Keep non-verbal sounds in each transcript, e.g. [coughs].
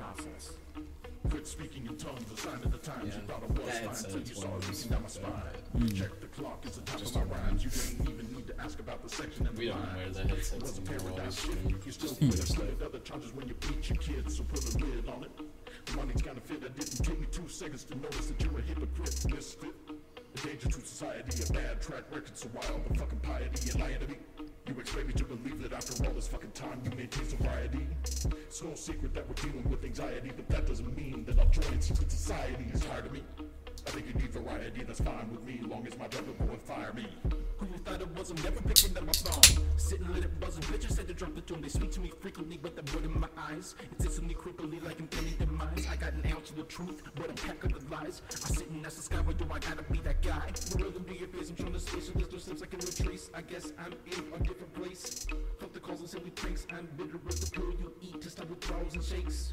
process. Quit speaking in tongues, a sign of the times. Yeah, you thought I was that fine headset's till you saw it of leaking down my spine. that- Check the clock, it's the top Just of my rhymes. You didn't even need to ask about the section and We the don't wear the It headsets was a anymore while we paradise stream. You still Just could use put other charges when you beat your kids, so put a lid on it. Money's kind of fit. It didn't take me two seconds to notice that you're a hypocrite, misfit. A danger to society, a bad track record, so why all the fucking piety? You lying to me? You expect me to believe that after all this fucking time you maintain sobriety? It's no secret that we're dealing with anxiety, but that doesn't mean that I'll join secret society. It's tired of me. I think you need variety, that's fine with me, long as my brother won't fire me. Who thought it was? I'm never picking up my phone. Sitting let it buzzing. Bitches said to drop the tune. They speak to me frequently, but the blood in my eyes. It hits me creepily like impending demise. I got an ounce of the truth, but a pack of the lies. I sit and ask the sky, why do I gotta be that guy? The rhythm to your face, I'm trying to stay so there's no steps I can retrace. I guess I'm in a different place. Fuck the calls and silly pranks. I'm bitter as the pill you eat to stop with withdrawals and shakes.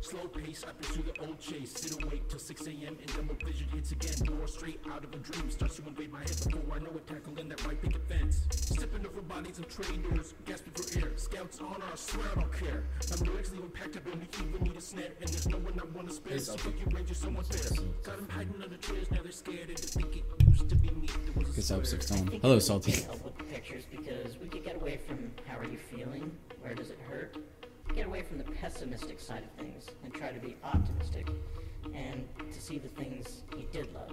Slow pace, I pursue the old chase. Sit awake till 6 a.m. in my vision hits again. Door straight out of a dream starts to invade my head before I know it. Tackling that white picket fence. Stepping over bodies of traitors, gasping for air. Scouts honor, I swear I don't care. My lyrics leave packed up and we even need a snare. And there's no one I wanna spare. So fuck you, Ranger, someone fair. Got them hiding under chairs, now they're scared. And they think it used to be me. There was a Good swear. job, six I tone. think Hello, Salty. help with the pictures because we could get away from how are you feeling, where does it hurt, get away from the pessimistic side of things and try to be optimistic and to see the things he did love.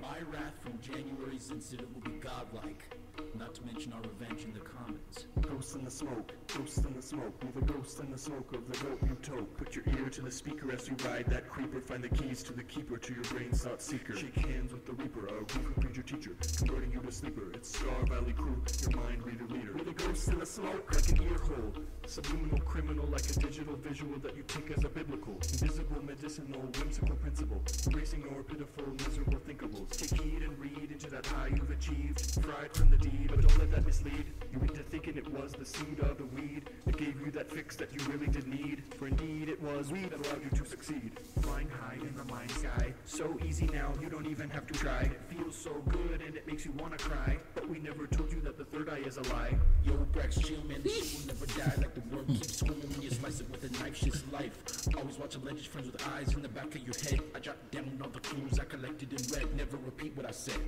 My wrath from January's incident will be godlike. Not to mention our revenge in the commons. Ghost in the smoke, ghost in the smoke, be the ghost in the smoke of the goat you toke. Put your ear to the speaker as you ride that creeper. Find the keys to the keeper to your brain's thought seeker. Shake hands with the reaper, a reaper preacher teacher, converting you to sleeper. It's Star Valley crew, your mind reader leader. With a ghost in the smoke, like an ear hole. Subliminal criminal, like a digital visual that you take as a biblical. Invisible, medicinal, whimsical principle. Erasing your pitiful, miserable thinkables. Take heed and read into that high you've achieved. Fried from the deed, but don't let that mislead. You into thinking it was the seed of the weed that gave you that fix that you really did need. For indeed it was weed that allowed you to succeed. Flying high in the mind sky. So easy now, you don't even have to try. It feels so good and it makes you wanna cry. But we never told you that the third eye is a lie. Yo, Brax, chill, man. This shit will never die. Like the worm keeps swimming when you slice it with a knife. Shit's life. Always watch a legend, friends with eyes in the back of your head. I jot down all the clues I collected in red. Never repeat what I said.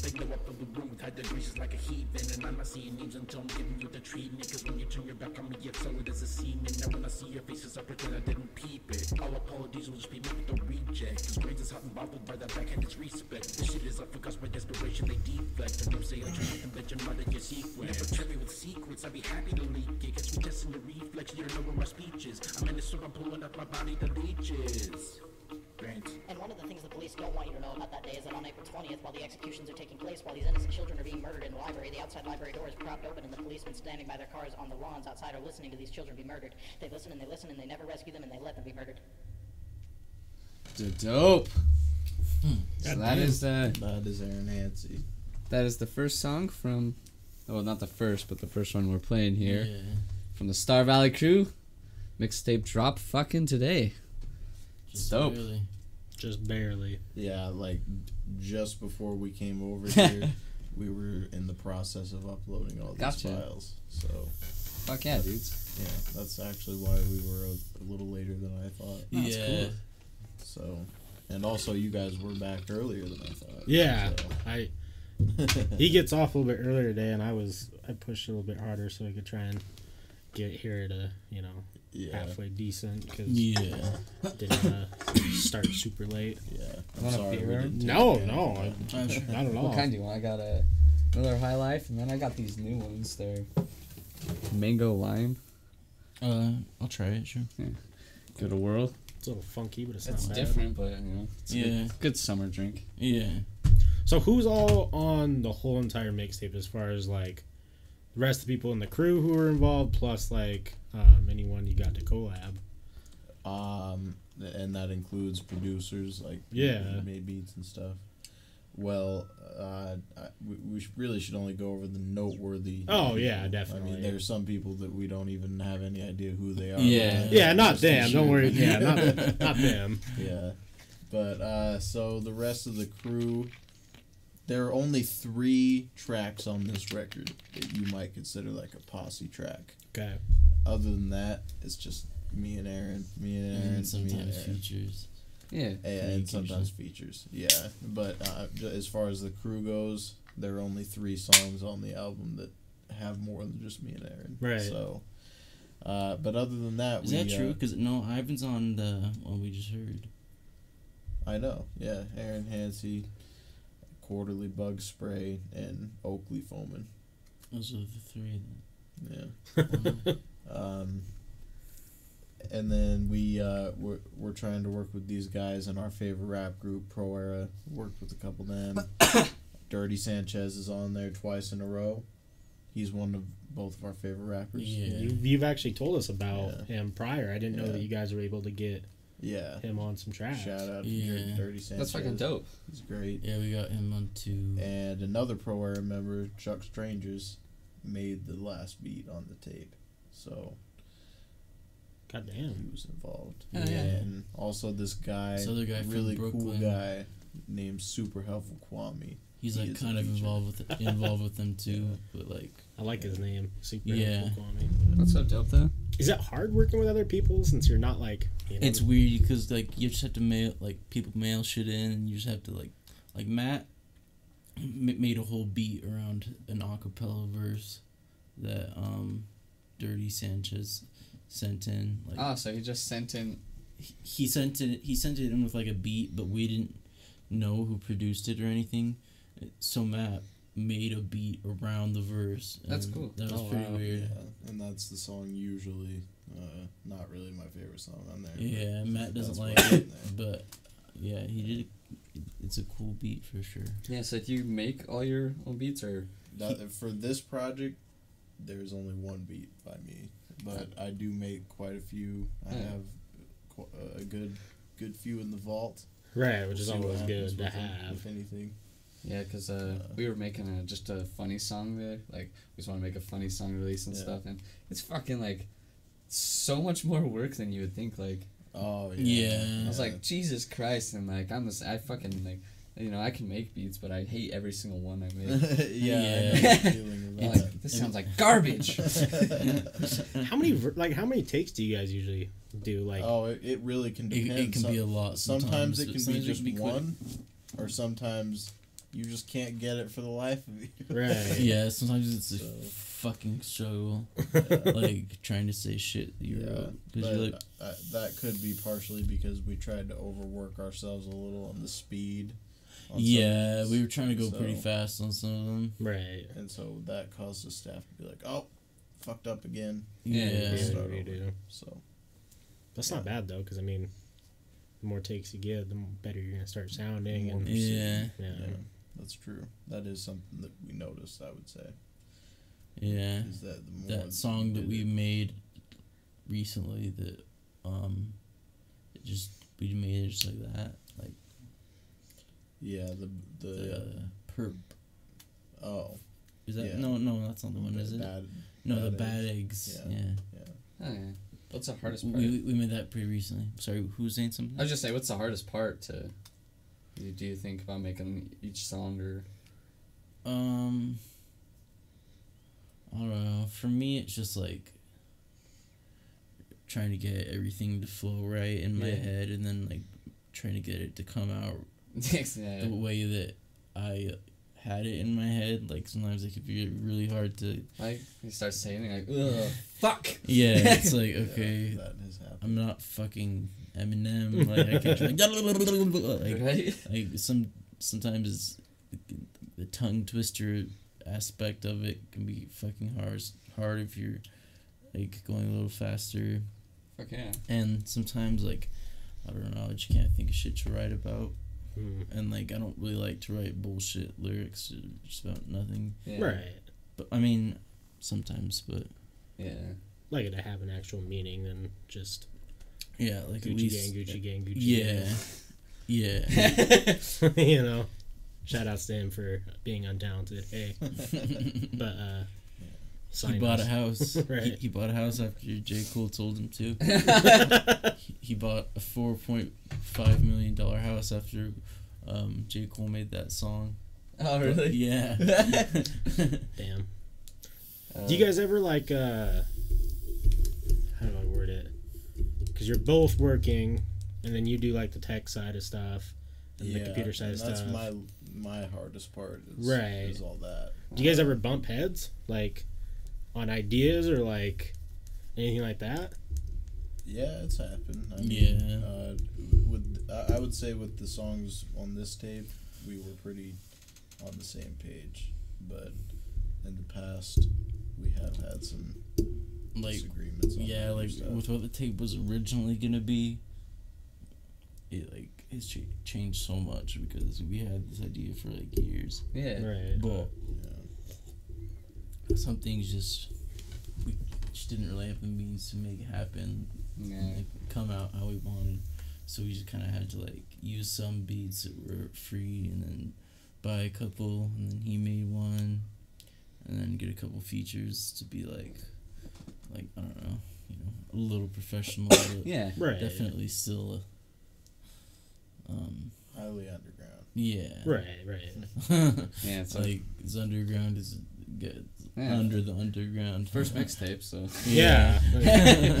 They know up from the room, had the greases like a heathen. And I'm not seeing names until I'm giving you the treatment. Cause when you turn your back on me, it's solid as a semen. Now when I see your faces, I pretend I didn't peep it. All apologies will just be met with a reject. Cause brains is hot and bothered by that backhand disrespect. This shit is up because by desperation they deflect. And you say I try nothing but you're mud in your. Never tell me with secrets, I'd be happy to leak it. Catch me testing the reflex, you don't know where my speech is. I'm in the soup, I'm pulling up my body, the leeches. Grant. And one of the things the police don't want you to know about that day is that on April 20th, while the executions are taking place, while these innocent children are being murdered in the library, the outside library door is propped open and the policemen standing by their cars on the lawns outside are listening to these children be murdered. They listen and they listen and they never rescue them and they let them be murdered. D- Dope. Hmm. So God that damn. is the That is Aaron Hansi. that is the first song from, well, not the first, but the first one we're playing here Yeah. from the Star Valley Crew. Mixtape drop fucking today. Just dope. Really. Just barely. Yeah, like just before we came over [laughs] here, we were in the process of uploading all these Gotcha. files. So Fuck yeah, dudes. yeah, that's actually why we were a, a little later than I thought. that's yeah. cool. So, and also you guys were back earlier than I thought. Yeah, So. I. He gets off a little bit earlier today, and I was I pushed a little bit harder so I could try and get here at a you know yeah, halfway decent because Yeah. didn't uh, [coughs] start super late. yeah. I'm Want sorry. we beer? No, advantage no, I. I'm [laughs] not at all. What kind do you want? I got a Miller High Life, and then I got these new ones. They're mango lime. Uh, I'll try it. Sure. Yeah. Good a whirl. It's a little funky, but it's, It's not bad. different, but you know, it's a Yeah. good, good summer drink. Yeah. So who's all on the whole entire mixtape as far as like the rest of the people in the crew who are involved, plus like um, anyone you got to collab? Um, and that includes producers like Yeah. who made beats and stuff. Well, uh, I, we, we really should only go over the noteworthy. Oh, yeah, definitely. I mean, there's some people that we don't even have any idea who they are. Yeah. Yeah, not Just to them. Don't worry. Yeah, not [laughs] not them. Yeah, but uh, so the rest of the crew, there are only three tracks on this record that you might consider like a posse track. Okay. Other than that, it's just me and Aaron, me and Aaron, and me and sometimes Aaron. features. Yeah. and, and sometimes features. Yeah, but uh, as far as the crew goes, there are only three songs on the album that have more than just me and Aaron. Right. So, uh, but other than that, Is we, that true? uh, Because no, Ivan's on the one we just heard. I know. Yeah, Aaron Hansey, quarterly bug spray, and Oakley foaming. Those are the three. Yeah. [laughs] Um, and then we uh, we're, we're trying to work with these guys in our favorite rap group, Pro Era. Worked with a couple of them. [coughs] Dirty Sanchez is on there twice in a row. He's one of both of our favorite rappers. Yeah. You, you've actually told us about Yeah. him prior. I didn't know that you guys were able to get Yeah. him on some tracks. Shout out to Yeah. Dir- Dirty Sanchez. That's fucking dope. He's great. Yeah, we got him on two. And another Pro Era member, Chuck Strangers, made the last beat on the tape. So God he was involved. Oh, yeah. And also this guy, This other guy from really cool Brooklyn. guy named Super Helpful Kwame. He's He like is kind of involved with involved with them [laughs] too, but like I like his name. Super Yeah. helpful Kwame. That's so dope though. Is it hard working with other people since you're not like you know, it's weird because like you just have to mail like people mail shit in and you just have to like like Matt m- made a whole beat around an acapella verse that um Dirty Sanchez sent in like Oh, so he just sent in. he- he sent it he sent it in with like a beat but we didn't know who produced it or anything so Matt made a beat around the verse That's cool. that was Oh, pretty wow. weird Yeah, and that's the song usually uh, not really my favorite song on there. Yeah, Matt doesn't like it, but yeah, he did. It's a cool beat for sure. Yeah. So do you make all your own beats or? That, for this project, there's only one beat by me, but I do make quite a few. I Yeah. have qu- a good good few in the vault. right, which is We'll see what always good to have. If anything, Yeah, cause uh, Uh, we were making a, just a funny song there. Like we just want to make a funny song release and Yeah. stuff, and it's fucking like so much more work than you would think. Like oh Yeah. I was like, Jesus Christ, and like I'm this, I fucking like, you know, I can make beats, but I hate every single one I make. [laughs] yeah, I Yeah. the feeling [laughs] of I'm like, this sounds like garbage. [laughs] How many like how many takes do you guys usually do? Like oh, it, it really can depend. it can Some- be a lot. sometimes Sometimes, it can be Sometimes just quick. one, or sometimes you just can't get it for the life of you. right. Yeah, sometimes it's a fucking struggle. like trying to say shit that you Yeah, wrote but because you're like, uh, that could be partially because we tried to overwork ourselves a little on the speed. On yeah, of we were trying to go pretty fast on some of them. Right. and so that caused the staff to be like, "Oh, fucked up again." Yeah, Yeah, Yeah, start you over. So That's not bad though, because I mean, the more takes you get, the better you're gonna start sounding, and yeah, yeah. yeah, that's true. That is something that we noticed. I would say yeah. is that the more That song that we it- made recently that um, it just we made it just like that, like yeah the the, the uh, perp. oh Is that yeah. no no that's not the one the is it? bad, no, the Bad bad Eggs. eggs. Yeah. Yeah. yeah. oh, yeah. What's the hardest part? We, we made that pretty recently. Sorry, who was saying something? I was just saying, what's the hardest part to? Do you, do you think about making each song or? Um, I don't know. For me, it's just like trying to get everything to flow right in my Yeah. head, and then like trying to get it to come out yeah. the way that I had it in my head. Like sometimes it could be really hard to. Like you start saying like, ugh, fuck. Yeah, [laughs] it's like okay, that has happened. I'm not fucking Eminem. Like I can't like, [laughs] like right? like some sometimes it's the tongue twister aspect of it can be fucking hard hard if you're like going a little faster Fuck yeah. and sometimes like I don't know I just can't think of shit to write about Mm. and like I don't really like to write bullshit lyrics uh, just about nothing yeah. Right. but I mean sometimes but Yeah. Like it to have an actual meaning than just yeah like at Gucci least gang, Gucci gang, Gucci yeah [laughs] yeah [laughs] you know, shout outs to him for being untalented. Hey, [laughs] but uh, he sign bought a house [laughs] he, Right. he bought a house after J Cole told him to [laughs] he, he bought a four point five million dollar house after um, J Cole made that song. Oh really? Yeah. [laughs] Damn. Uh, Do you guys ever like uh how do I word it? because you're both working, and then you do like the tech side of stuff, and the computer side and of that's stuff. my my hardest part. Is, Right. Is all that. Do you guys ever bump heads, like on ideas or like anything like that? Yeah, it's happened. I Yeah. Uh, with I I would say with the songs on this tape, we were pretty on the same page, but in the past, we have had some Like disagreements. On yeah, like stuff. with what the tape was originally gonna be. It like it's ch- changed so much because we had this idea for like years, Yeah. Right. but yeah. Some things just we just didn't really have the means to make it happen, Yeah. like come out how we wanted. So we just kind of had to like use some beats that were free, and then buy a couple, and then he made one, and then get a couple features to be like, like I don't know, you know, a little professional. But [coughs] Yeah. Right. Definitely still. A, um. highly underground. Yeah. Right. Right. [laughs] Yeah. It's like like it's underground is good Yeah. under the underground. first mixtape, so Yeah. Yeah.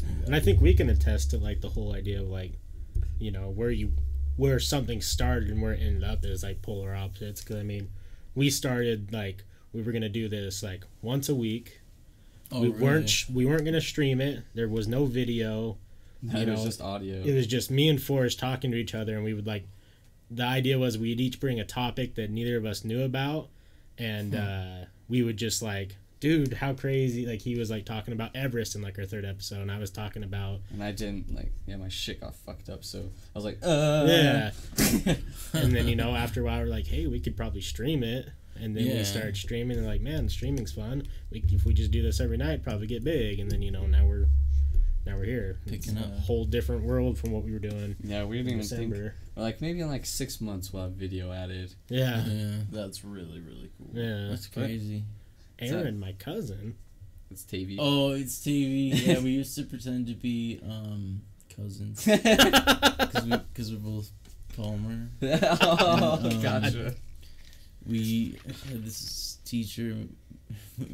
[laughs] And I think we can attest to like the whole idea of like, you know, where you where something started and where it ended up is like polar opposites. Because I mean, we started like we were gonna do this like once a week. oh, we really? weren't sh- we weren't gonna stream it. There was no video. it You was just audio. It was just me and Forrest talking to each other, and we would like. The idea was we'd each bring a topic that neither of us knew about, and uh, we would just like, dude, how crazy! Like he was like talking about Everest in like our third episode, and I was talking about and I didn't like. Yeah, my shit got fucked up, so I was like, uh. yeah. and then you know [laughs] after a while we're like, hey, we could probably stream it. And then we started streaming, and like, man, streaming's fun. We, if we just do this every night, probably get big. And then you know now we're now we're here. Picking it's up. a whole different world from what we were doing Yeah, we didn't in even think. December. Like maybe in like six months we'll have video added. Yeah, Yeah. That's really really cool. yeah. That's crazy. Aaron, my cousin. It's TV. Oh, it's TV. Yeah, we used to [laughs] pretend to be um cousins [laughs] because we because we're both Palmer. [laughs] oh, Um, gotcha. We had this teacher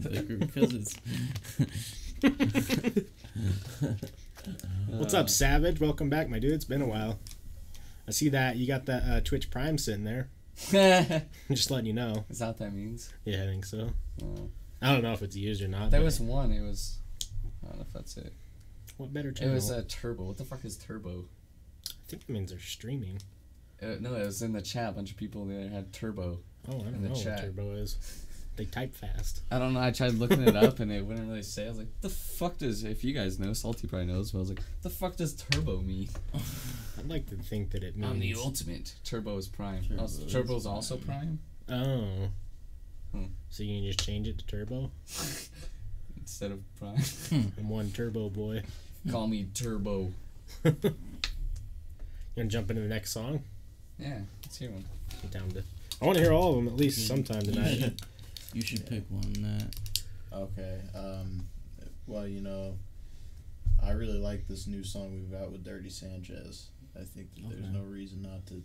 like we were cousins. [laughs] What's Uh, up, Savage? Welcome back, my dude. It's been a while. I see that you got that uh, Twitch Prime sitting there. [laughs] Just letting you know. Is that what that means? Yeah, I think so. Oh. I don't know if it's used or not. There was one. It was. I don't know if that's it. what better channel? It was a turbo. What the fuck is turbo? I think it means they're streaming. Uh, no, it was in the chat. A bunch of people there had turbo. Oh, I In don't the know chat. what Turbo is. [laughs] They type fast. I don't know. I tried looking it up and it wouldn't really say. I was like, the fuck does? If you guys know, Salty probably knows. But I was like, the fuck does turbo mean? [laughs] I'd like to think that it means. I'm the ultimate. Turbo is prime. Turbo Also, is Turbo's also prime Oh. Hmm. So you can just change it to Turbo? [laughs] instead of prime. [laughs] I'm one Turbo boy. Call me Turbo. You gonna jump into the next song? Yeah, let's hear one. I'm down to. I want to hear all of them at least sometime tonight. You should pick one that. Okay. Um, well, you know, I really like this new song we've got with Dirty Sanchez. I think that there's no reason not to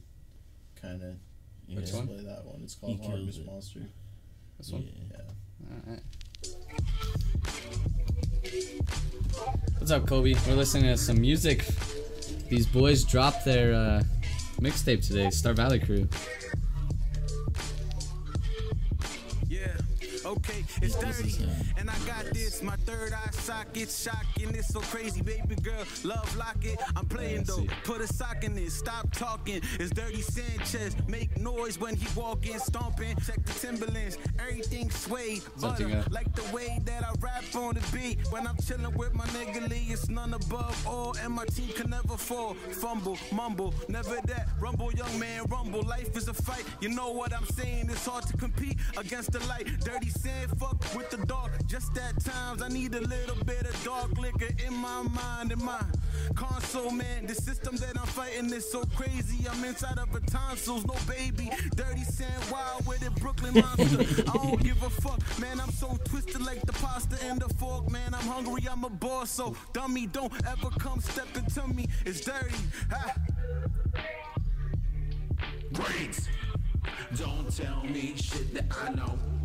kind of Yeah. Which play that one. It's called Harvest it. Monster. This one. Yeah. Yeah. Alright. What's up, Kobe? We're listening to some music. These boys dropped their uh, mixtape today, Star Valley Crew. Okay, it's dirty. uh, And I got this, my third eye socket shocking. It's so crazy, baby girl. Love lock it. I'm playing though. Put a sock in it. Stop talking. It's Dirty Sanchez. Make noise when he walking, stomping. Check the Timberlands. Everything sway. Butter. uh, Like the way that I rap on the beat. When I'm chilling with my nigga Lee, it's none above all. And my team can never fall. Fumble, mumble, never that. Rumble, young man, rumble. Life is a fight. You know what I'm saying? It's hard to compete against the light. Dirty sand, fuck with the dark. Just at times I need a little bit of dark liquor in my mind and my console, man. The system that I'm fighting is so crazy. I'm inside of a tonsils, no baby. Dirty sand, wild with it, Brooklyn monster. I don't give a fuck, man. I'm so twisted like the pasta and the fork, man. I'm hungry, I'm a boss, so dummy, don't ever come step into me. It's dirty. Ha. Great. Don't tell me shit that I know.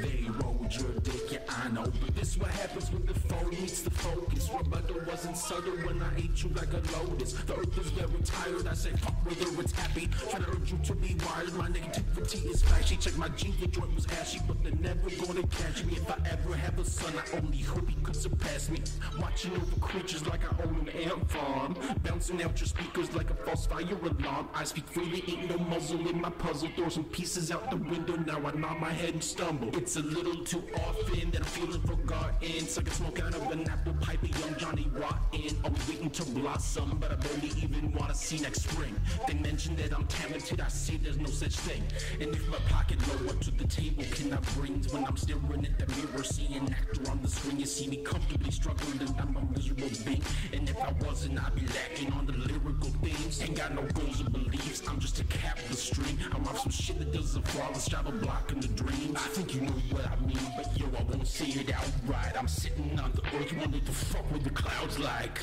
They rolled you're dick, yeah, I know. But this what happens when the phone meets the focus. Rebecca wasn't subtle when I ate you like a lotus. The earth is very tired, I say fuck whether it's happy. Try to urge you to be wired, my negativity is flashy. Check my jeans, the joint was ashy, but they're never gonna catch me. If I ever have a son, I only hope he could surpass me. Watching over creatures like I own an ant farm. Bouncing out your speakers like a false fire alarm. I speak freely, ain't no muzzle in my puzzle. Throw some pieces out the window, now I nod my head and stumble. It's a little too often that I'm feeling forgotten. Sucking smoke out of an apple pipe, a young Johnny Rotten. Always waiting to blossom, but I barely even wanna see next spring. They mention that I'm talented, I say there's no such thing. And if my pocket low, what to the table can I bring? When I'm staring at the mirror, seeing actor on the screen, you see me comfortably struggling, and I'm a miserable being. And if I wasn't, I'd be lacking on the lyrical themes. Ain't got no goals or beliefs, I'm just a cap of the stream. I'm off some shit that doesn't flawless job of blocking the dreams. I think you know what I mean, but yo, I won't say it outright. I'm sitting on the earth, wondering the fuck with the clouds like.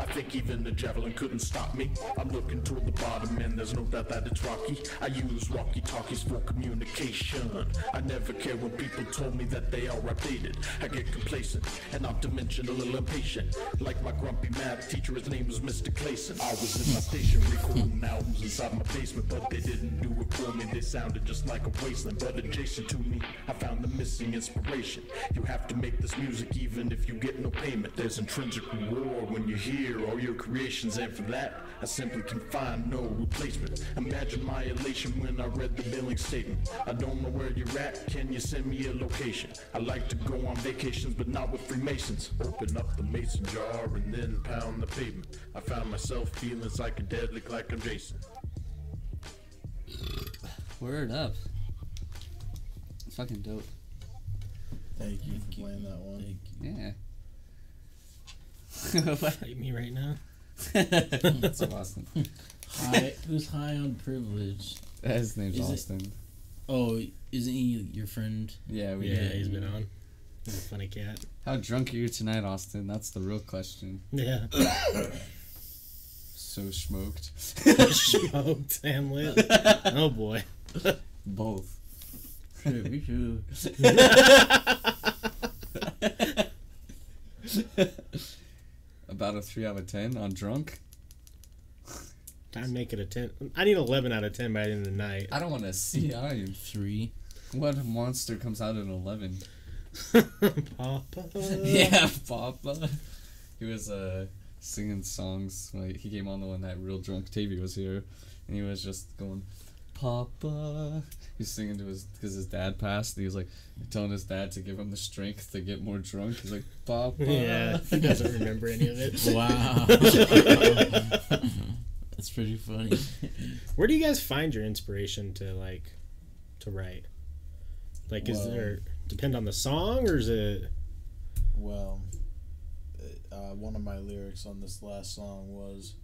I think even the javelin couldn't stop me. I'm looking toward the bottom and there's no doubt that it's rocky. I use walkie talkies for communication. I never care when people told me that they are outdated. I get complacent and mention a little impatient. Like my grumpy math teacher, his name was Mr. Clayson. I was in my station recording albums inside my basement, but they didn't do it for me. They sounded just like a wasteland, but adjacent to me, I found the missing inspiration. You have to make this music even if you get no payment. There's intrinsic reward when you hear all your creations, and for that, I simply can find no replacement. Imagine my elation when I read the billing statement. I don't know where you're at, can you send me a location? I like to go on vacations, but not with Freemasons. Open up the mason jar and then pound the pavement. I found myself feeling psychedelic like I'm Jason. Word up. Fucking dope. Thank you for playing that one. Yeah. [laughs] Fight me right now. [laughs] That's so Austin. High, who's high on privilege? His name's Is it- Austin. Oh, isn't he your friend? Yeah, we Yeah, did. he's been on. He's a funny cat. How drunk are you tonight, Austin? That's the real question. Yeah. [coughs] So smoked. [laughs] Smoked and lit. Oh boy. Both. Pretty sure. About a three out of ten on drunk. I make it a ten. I need eleven out of ten by the end of the night. I don't want to see. [laughs] I even. Three. What monster comes out at eleven? [laughs] Papa. [laughs] yeah, Papa. He was uh singing songs. Like he came on the one night real drunk. Tavy was here, and he was just going, Papa. He's singing to his because his dad passed. And he was like telling his dad to give him the strength to get more drunk. He's like, Papa. Yeah, he doesn't remember any of it. Wow. [laughs] That's pretty funny. Where do you guys find your inspiration to like to write? Like, is Well- there depend on the song or is it? Well, uh, one of my lyrics on this last song was,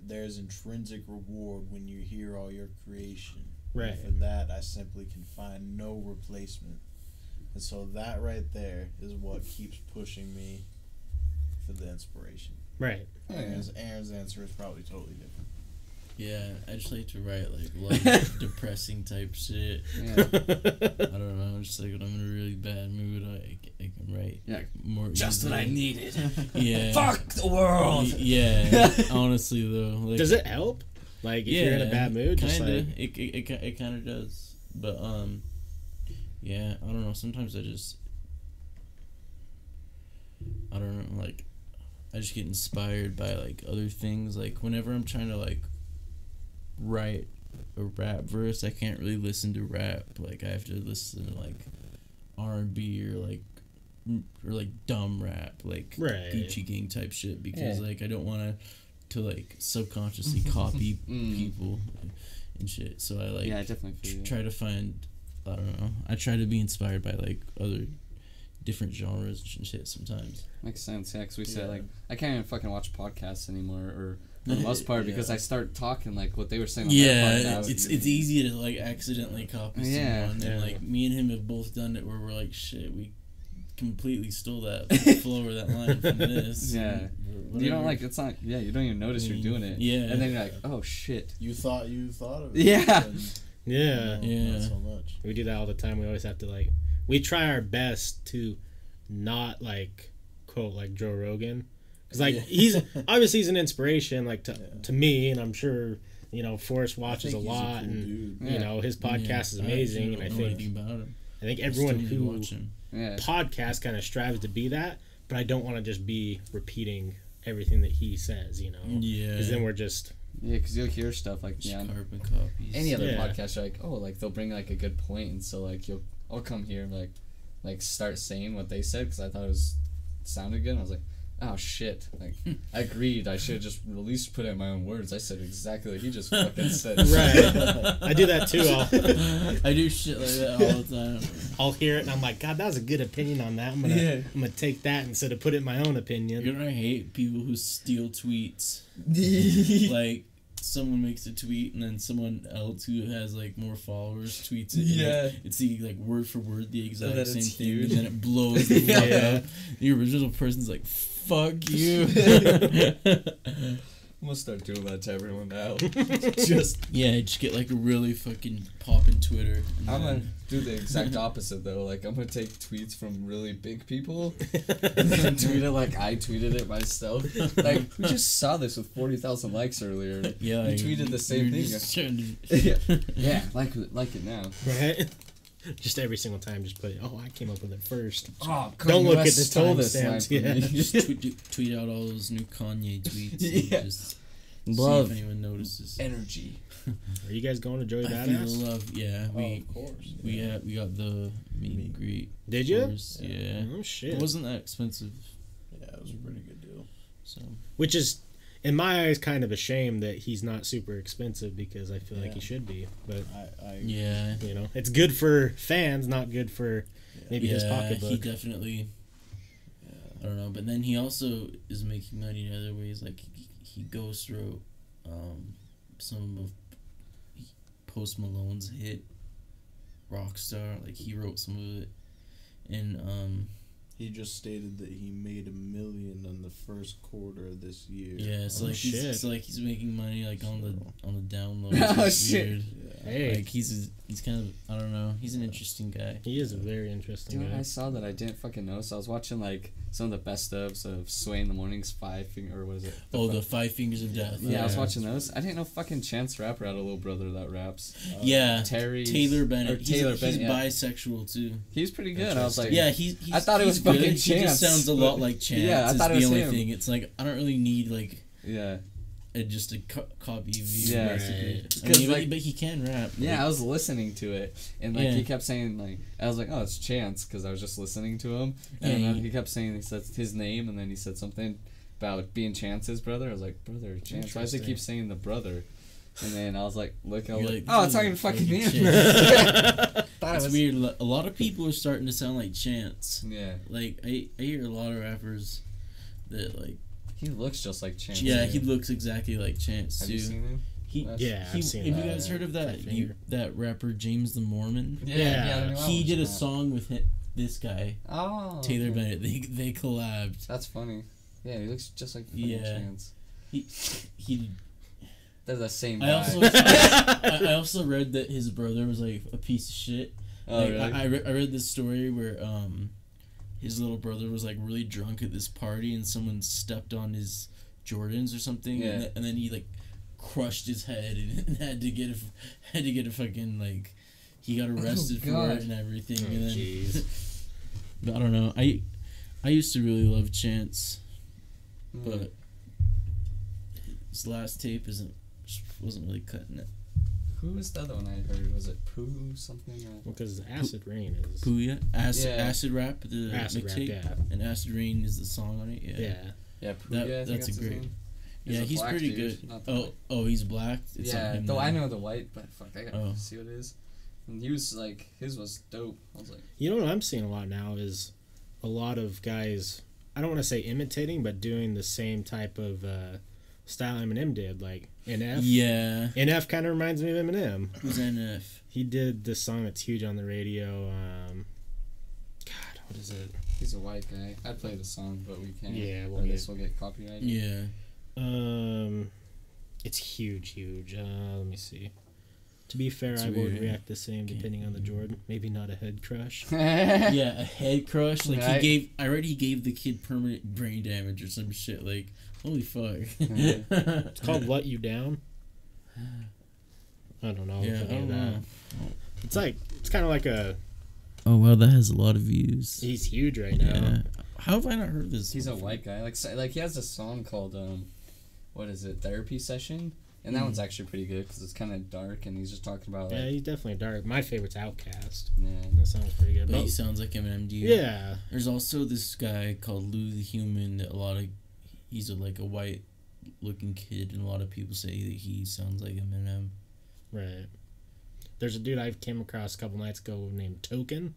"There's intrinsic reward when you hear all your creation." And Right. For that, I simply can find no replacement, and so that right there is what keeps pushing me for the inspiration. Right. Oh, Aaron's, Aaron's answer is probably totally different. Yeah, I just like to write like [laughs] love, depressing type shit. Yeah. [laughs] I don't know. I'm Just like when I'm in a really bad mood, I, I can write Yeah. more. Just what I needed. [laughs] Yeah. Fuck the world. Yeah. honestly, though. Like, Does it help? Like, if you're in a bad mood, just kinda. like it, it, it, it kind of does. But um, yeah, I don't know. Sometimes I just, I don't know. Like, I just get inspired by like other things. Like whenever I'm trying to like write a rap verse, I can't really listen to rap. Like I have to listen to like R and B or like or like dumb rap, like Right. Gucci Gang type shit because Yeah. like I don't want to to like subconsciously [laughs] copy Mm. people and shit. So I like yeah, I definitely tr- feel you. try to find I don't know. I try to be inspired by like other different genres and shit sometimes. Makes sense, yeah. Because we Yeah. said like I can't even fucking watch podcasts anymore, or the [laughs] most part because Yeah. I start talking like what they were saying. On their Yeah, podcast. it's it's easy to like accidentally copy Yeah. someone, and Yeah. like me and him have both done it where we're like, shit, we completely stole that [laughs] flow or that line from this. Yeah. and You don't like it's not. Yeah, you don't even notice you're Mm, doing it. yeah. and then you're like, oh shit. You thought you thought of it. Yeah. and, [laughs] yeah. no, Yeah. Not so much. We do that all the time. We always have to like we try our best to not like quote like Joe Rogan because like Yeah. he's [laughs] obviously he's an inspiration like to, to me and I'm sure you know Forrest watches a think he's lot cool and dude. you know his podcast Yeah, is amazing actually and I think about him. I think everyone still who watch him. Podcast kind of strives to be that but I don't want to just be repeating everything that he says you know Yeah. because then we're just Yeah, because you'll hear stuff like Just yeah, on carbon copies. any other Yeah. podcast. You're like, oh, like they'll bring like a good point, and so like you'll, I'll come here and like, like start saying what they said because I thought it was sounded good. And I was like, oh shit, like hmm. I agreed. I should have just at least put it in my own words. I said exactly what he just [laughs] fucking said. right I do that too I'll, [laughs] I do shit like that all the time. I'll hear it and I'm like God that was a good opinion on that I'm gonna Yeah. I'm gonna take that instead of put it in my own opinion You're gonna hate people who steal tweets. [laughs] like someone makes a tweet and then someone else who has like more followers tweets it. like, Yeah. it's the like word for word the oh, exact then same thing, huge. and then it blows [laughs] the fuck Yeah. up. The original person's like, "Fuck [laughs] you." [laughs] I'm gonna start doing that to everyone now. [laughs] just yeah, just get like a really fucking poppin' Twitter. and I'm gonna do the exact [laughs] opposite though. Like I'm gonna take tweets from really big people [laughs] and then tweet it like I tweeted it myself. Like we just saw this with forty thousand likes earlier. Yeah, you tweeted the same thing. to- yeah, yeah, like like it now. right just every single time just put it oh I came up with it first Oh, Don't look at the timestamps, yeah. [laughs] just tweet, tweet out all those new Kanye tweets. Yeah. And just Love see if anyone notices. energy. are you guys going to Joey I feel Badass love. Yeah, we oh, of course. we had we got the meet and greet. did you course, Yeah. oh shit It wasn't that expensive, Yeah, it was a pretty good deal. so which is in my eyes kind of a shame that he's not super expensive because I feel like he should be but I, I yeah. you know it's good for fans not good for maybe his yeah, he pocketbook definitely. I don't know, but then he also is making money in other ways. Like he, goes through um, some of Post Malone's hit Rockstar. Like he wrote some of it, and um, He just stated that he made a million in the first quarter of this year. yeah, it's Oh, like he's, shit. it's like he's making money like on the on the download. [laughs] Oh, shit. weird. Yeah. hey Like he's a, he's kind of I don't know. He's an interesting guy. he is a very interesting Dude, guy I saw that I didn't fucking know. So I was watching like some of the best ofs of Sway in the Morning's five finger or what is it? Oh, fu- the Five Fingers of Death. yeah, I was watching those. I didn't know fucking Chance Rapper had a little brother that raps. Uh, yeah, Terry Taylor Bennett. Or He's, Taylor he's Bennett. yeah. bisexual too. He was pretty good. I was like, Yeah, he, he's, I thought it was fucking good. He Chance, just sounds a lot like Chance. Yeah, I is thought it the was only him. thing. It's like I don't really need like yeah, a, just a co- copy of you. Yeah. basically. Right. I 'Cause, mean, but, like- but he can rap. yeah. like- I was listening to it, and like Yeah. he kept saying like, I was like, oh, it's Chance, because I was just listening to him, and Yeah, then he- he kept saying he said his name, and then he said something about being Chance's brother. I was like, brother, Chance. Why does he Interesting. keep saying the brother? And then I was like, look, I was like, like, oh, it's not even fucking me. fucking Chance. [laughs] Thought It's was- weird. A lot of people are starting to sound like Chance. Yeah, Like I, I hear a lot of rappers that like he looks just like Chance. yeah, he looks exactly like Chance Have too. you seen him? He, Yeah, he, I've seen Have that. you guys heard of that? You, that rapper James the Mormon. Yeah. the new He did a out. song with hi this guy, Oh, Taylor okay. Bennett. They they collabed. That's funny. Yeah, he looks just like fucking Yeah. Chance. He he. They're the same I also I, I [laughs] also read that his brother was like a piece of shit. oh, Like, really? I I, re- I read this story where um, his little brother was like really drunk at this party and someone stepped on his Jordans or something, Yeah. and, th- and then he like crushed his head [laughs] and had to get a f- had to get a fucking like he got arrested for Oh, God. it and everything. Oh, and then, jeez. [laughs] but I don't know. I I used to really love Chance, Mm. but his last tape isn't just wasn't really cutting it. Who was the other one I heard? Was it Pooh something? Or? because acid rain is Puya, acid, Yeah. acid rap, the acid rap mixtape, yeah and acid rain is the song on it. Yeah, yeah Yeah, Pooh. That- yeah, I think that's a great- name. yeah, a he's black pretty dude, good. not the Oh, white. oh, he's black. It's yeah, on him though now. I know the white, but fuck, I gotta Oh. see what it is. And he was like, his was dope. I was like, you know what I'm seeing a lot now is a lot of guys I don't want to say imitating but doing the same type of uh, style Eminem did like NF Yeah, NF kind of reminds me of Eminem who's NF? he did this song that's huge on the radio um God what is it he's a white guy. I'd play the song, but we can't. Yeah, we'll or get- this will get copyrighted. Yeah, Um, it's huge, huge. Uh, let me see. To be fair, It's I would react the same depending on the Jordan. Maybe not a head crush. [laughs] yeah, a head crush. Like Right. he gave, I already gave the kid permanent brain damage or some shit. Like, holy fuck. [laughs] It's called [laughs] "Let You Down." I don't know. Yeah, I don't that. know. It's like it's kind of like a. Oh wow, that has a lot of views. He's huge right now. Yeah. How have I not heard this? He's a white guy. Like so- like he has a song called um, what is it? Therapy session, and that Mhm. one's actually pretty good because it's kind of dark and he's just talking about Yeah, he's definitely dark. My favorite's Outcast. yeah. That sounds pretty good. But But he sounds like Eminem. Do you? yeah, There's also this guy called Lou the Human that a lot of he's a, like a white looking kid and a lot of people say that he sounds like Eminem. right. There's a dude I came across a couple nights ago named Token,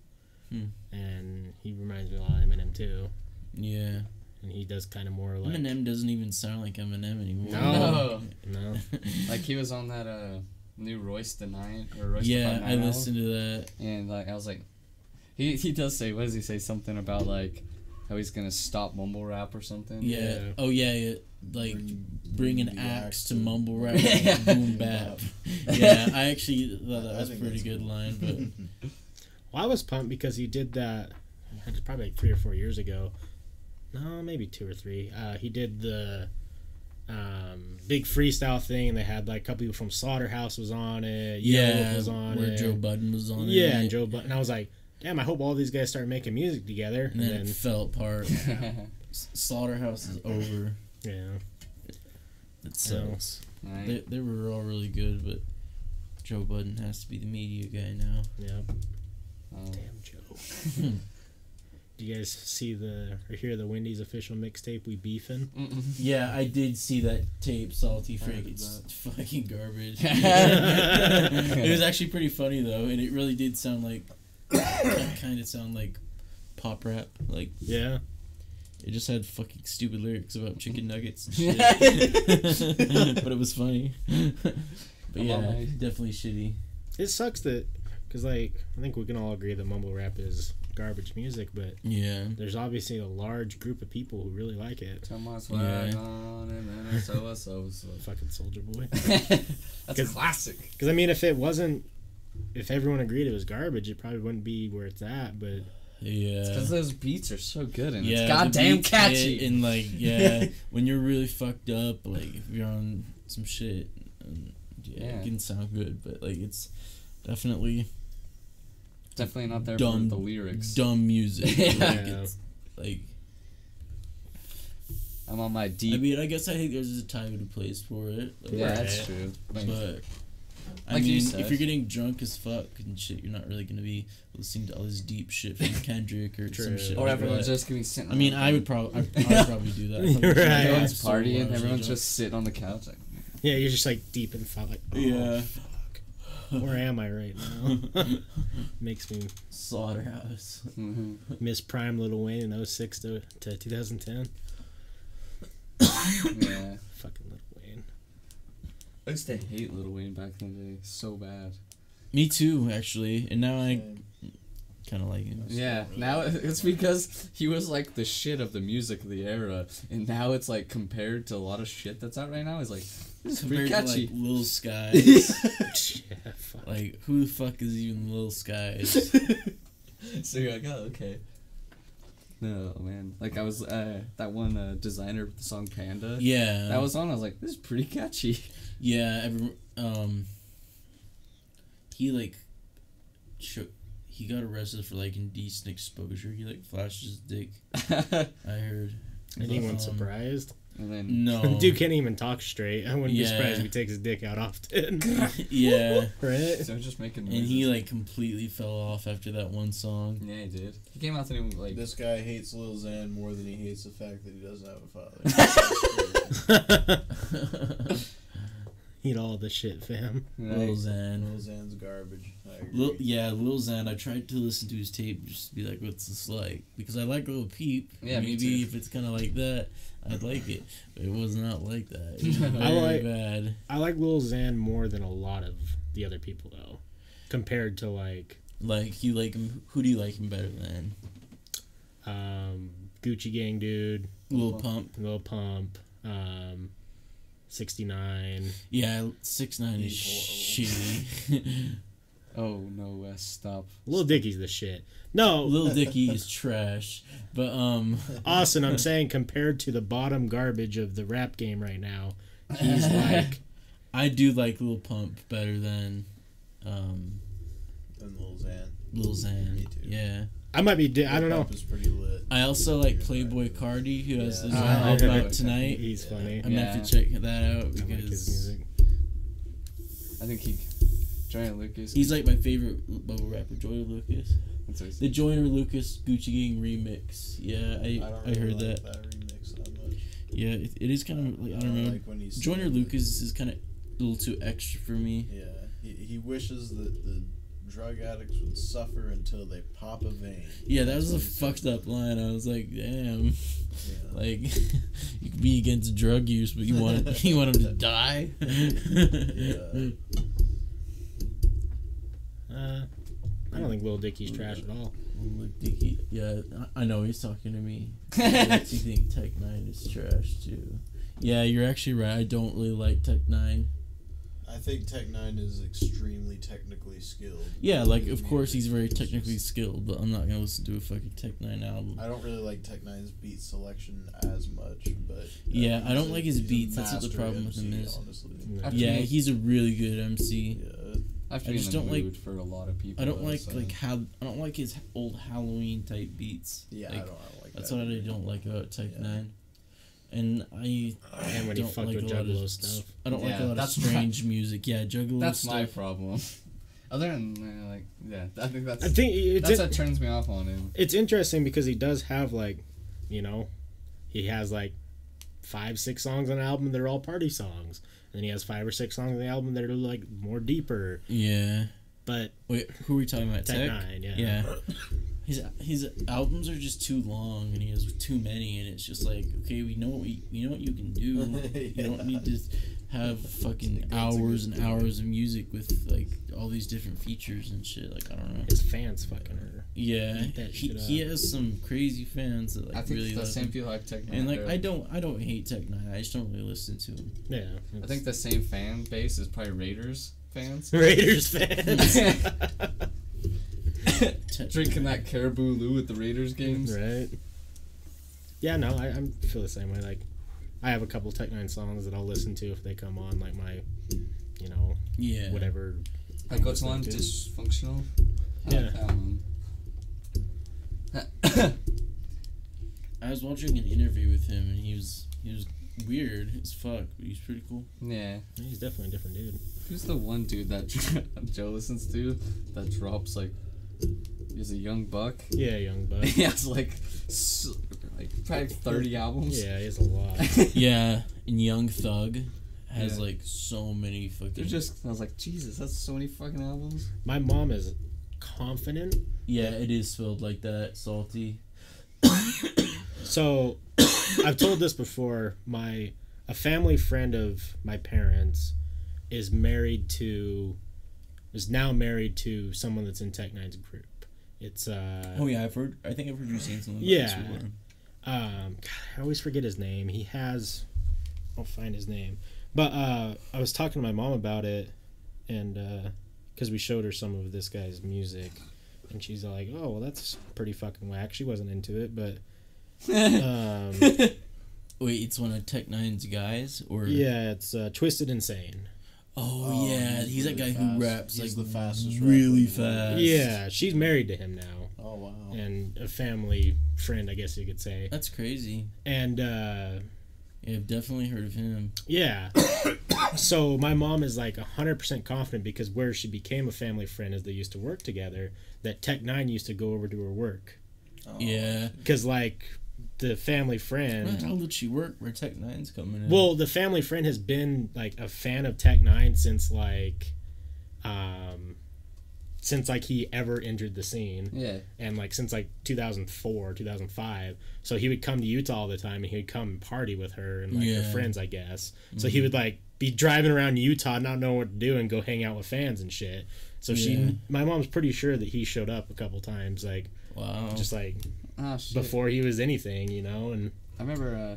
Hmm. and he reminds me a lot of Eminem too. Yeah. And he does kind of more like Eminem doesn't even sound like Eminem anymore. No. no. [laughs] Like he was on that uh new Royce the Nine or Royce yeah, the I listened to that. and like I was like, he he does say what does he say something about like how he's gonna stop mumble rap or something. Yeah. Yeah. Oh yeah, yeah. Like bring an the axe to to mumble [laughs] rap, Yeah. [laughs] boom bap. yeah, I actually thought that I was a pretty good cool. line, but [laughs] Well, I was pumped because he did that. It's probably like three or four years ago. No, maybe two or three. Uh, he did the um, big freestyle thing, and they had like a couple people from Slaughterhouse was on it. Yellow yeah, was on where it. Joe Budden was on it. yeah, it. and Joe Budden. I was like, damn, I hope all these guys start making music together. and then, it fell apart. [laughs] Slaughterhouse is over. yeah, It sucks. Right. They, they were all really good, but Joe Budden has to be the media guy now. yeah. Um, Damn Joe. [laughs] [laughs] Do you guys see the or hear the Wendy's official mixtape? We beefing. mm-mm. Yeah, I did see that tape, Salty Frank. It's fucking garbage. it was actually pretty funny though, and it really did sound like, [coughs] kind of sound like pop rap. Like Yeah, it just had fucking stupid lyrics about chicken nuggets and [laughs] shit. [laughs] but it was funny. [laughs] but yeah, definitely shitty. it sucks that because like I think we can all agree that mumble rap is garbage music, but Yeah. there's obviously a large group of people who really like it. Turn my Yeah. on and then it's so so so. Fucking Soulja Boy. That's a 'Cause- classic. Because I mean, if it wasn't, if everyone agreed it was garbage, it probably wouldn't be where it's at. But Yeah. Because those beats are so good and yeah, it's goddamn catchy. hit And like, [laughs] yeah, when you're really fucked up, like if you're on some shit, and, yeah, Yeah. it can sound good, but like it's definitely Definitely not there dumb for the lyrics. dumb music. Yeah. [laughs] like, it's, like I'm on my deep. I deep. mean, I guess I think there's a time and a place for it. Like, yeah, Right. that's true. But I Like you mean, said. if you're getting drunk as fuck and shit, you're not really gonna be listening to all this deep shit from [laughs] Kendrick or some True. shit. or like everyone's that. just gonna be sitting. I mean, I would [laughs] probably, I, I would probably do that. [laughs] You're right. Everyone's So partying. largely everyone's just sitting on the couch. Like, yeah, you're just like deep in thought. Like, oh, Yeah. fuck. Where am I right now? Makes me Slaughterhouse. mhm. miss prime Little Wayne in 06 to, to 2010. yeah. Little. I used to hate Lil Wayne back in the day so bad. Me too, actually. And now I kind of like him. Yeah, now [laughs] it's because he was like the shit of the music of the era, and now it's like compared to a lot of shit that's out right now. It's like [laughs] this is pretty to like Lil Skies. [laughs] yeah, like who the fuck is even Lil Skies? so you're like, oh okay. No man, like I was uh, that one uh, Desiigner with the song Panda. yeah. That was on. I was like, this is pretty catchy. Yeah, every, um, he like, cho- he got arrested for like indecent exposure. He like flashed his dick. [laughs] I heard. Anyone Um, surprised? And then No. [laughs] Dude can't even talk straight. I wouldn't be surprised if he takes his dick out often. [laughs] yeah, right? so just making. and he like completely fell off after that one song. Yeah, he did. He came out to him like. This guy hates Lil Xan more than he hates the fact that he doesn't have a father. [laughs] Eat all the shit, fam. Lil like, Xan. Lil Xan's garbage. I agree. Lil, yeah, Lil Xan. I tried to listen to his tape just to be like, what's this like? Because I like Lil Peep. Yeah, me maybe too. if it's kind of like that, I'd like it. It was not like that. It was [laughs] I like- bad. I like Lil Xan more than a lot of the other people, though. Compared to, like, Like you like him. Who do you like him better than? um, Gucci Gang Dude, Lil Pump. Lil Pump, um, 69. Yeah, six nine is shitty. [laughs] Oh no, Wes, stop. Lil Dicky's the shit. No, Lil [laughs] Dicky is trash, but um, [laughs] Austin, I'm saying compared to the bottom garbage of the rap game right now, he's [laughs] like I do like Lil Pump better than um And Lil Xan. Lil Xan. Me too. Yeah. I might be. Di- I don't know. Pump is pretty lit. I also like Playboi Carti, who has Yeah. this Uh, album out tonight. He's funny. I'm gonna have to check that out I like his music. I think he, Joyner Lucas. he's like my favorite bubble rapper, Joyner Lucas. That's what he The said. Joyner Lucas Gucci Gang remix. Yeah, I I, don't I, heard like that. remix that much. Yeah, it, it is kind of like I don't know. like when he's Joyner saying that- Lucas is kind of a little too extra for me. Yeah, he, he wishes that the drug addicts would suffer until they pop a vein. Yeah, that was a That's what he fucked up line. I was like, damn. Yeah. Like, [laughs] you could be against drug use, but you want you want him to [laughs] die. Yeah. [laughs] Uh, I don't think Lil Dicky's trash at all. Look, Dicky. Yeah, I I know he's talking to me. [laughs] Do you think Tech N9ne is trash too? Yeah, you're actually right. I don't really like Tech N9ne. I think Tech N9ne is extremely technically skilled. Yeah, like of course he's very technically skilled, but I'm not gonna listen to a fucking Tech N9ne album. I don't really like Tech N9ne's beat selection as much, but uh, Yeah, I he's don't like his beats. That's what the master problem with him is. Honestly. Yeah, he's a really good MC. Yeah. I have to I be just in the don't like- for a lot of people. I don't though, like so- like how I don't like his old Halloween type beats. Yeah, Like, I don't, I don't like That's that what I don't like about Type Yeah. Nine. And I And when he don't fucked like with a lot Juggalo of stuff. I don't like a lot of that's my- strange music. Yeah, Juggalo That's stuff. my problem. [laughs] Other than like, yeah, I think that's I think that's in- what turns me off on him. it's interesting because he does have like, you know, he has like five, six songs on an album that are all party songs. And then he has five or six songs on the album that are like more deeper. Yeah. But Wait, who are we talking about? Tech Tech. Nine, yeah. Yeah. His his albums are just too long, and he has too many, and it's just like, okay, we know what we, we know what you can do. [laughs] You don't need to have fucking It's a hours and hours of music with like all these different features and shit. Like I don't know. his fans fucking are. Yeah, that he, he has some crazy fans that like really. I think really the love same him. people like Tech And like I don't I don't hate Tech N9ne. I just don't really listen to him. Yeah. I think the same fan base is probably Raiders fans. [laughs] Raiders fans. [laughs] Drinking that Caribou Lou at the Raiders games. right. Yeah, no, I, I feel the same way. Like, I have a couple Tech N9ne songs that I'll listen to if they come on, like my, you know, yeah. whatever. Like what's I'm one? Dysfunctional. I Yeah. like that. Um, [coughs] I was watching an interview with him, and he was he was weird as fuck, but he's pretty cool. yeah. He's definitely a different dude. Who's the one dude that [laughs] Joe listens to that drops like he's a young buck? Yeah, young buck. [laughs] he has like s- like probably thirty albums. Yeah, he has a lot. [laughs] Yeah, and Young Thug has Yeah. like so many fucking. They're just I was like, Jesus, that's so many fucking albums. My mom is confident. yeah, it is spelled like that, salty. [coughs] So, [coughs] I've told this before. My a family friend of my parents is married to is now married to someone that's in Tech N9ne's group. It's uh Oh yeah, I've heard. I think I've heard you saying something. About Yeah. This before. um I always forget his name. He has I'll find his name. But uh I was talking to my mom about it and uh cuz we showed her some of this guy's music and she's like, "Oh, well that's pretty fucking whack." She wasn't into it, but um [laughs] Wait, it's one of Tech N9ne's guys, or yeah, it's uh, Twisted Insane. Oh, Oh, yeah, he's he's that guy really who raps He's like the fastest really rapper in the world. fast. Yeah, she's married to him now Oh wow. and a family friend, I guess you could say. That's crazy. And uh Yeah, I've definitely heard of him. Yeah. [coughs] so my mom is like 100% confident because where she became a family friend is they used to work together, that Tech N9ne used to go over to her work. Oh. Yeah. Because, like, the family Where the friend. hell did she work? Where Tech N9ne's coming in? Well, the family friend has been, like, a fan of Tech N9ne since, like, um, since, like, he ever entered the scene. Yeah. and like since like 2004 2005 so he would come to utah all the time and he would come and party with her and like her friends i guess so he would like be driving around utah not knowing what to do and go hang out with fans and shit so Yeah. she my mom's pretty sure that he showed up a couple times like wow. just like Oh before he was anything you know and I remember uh,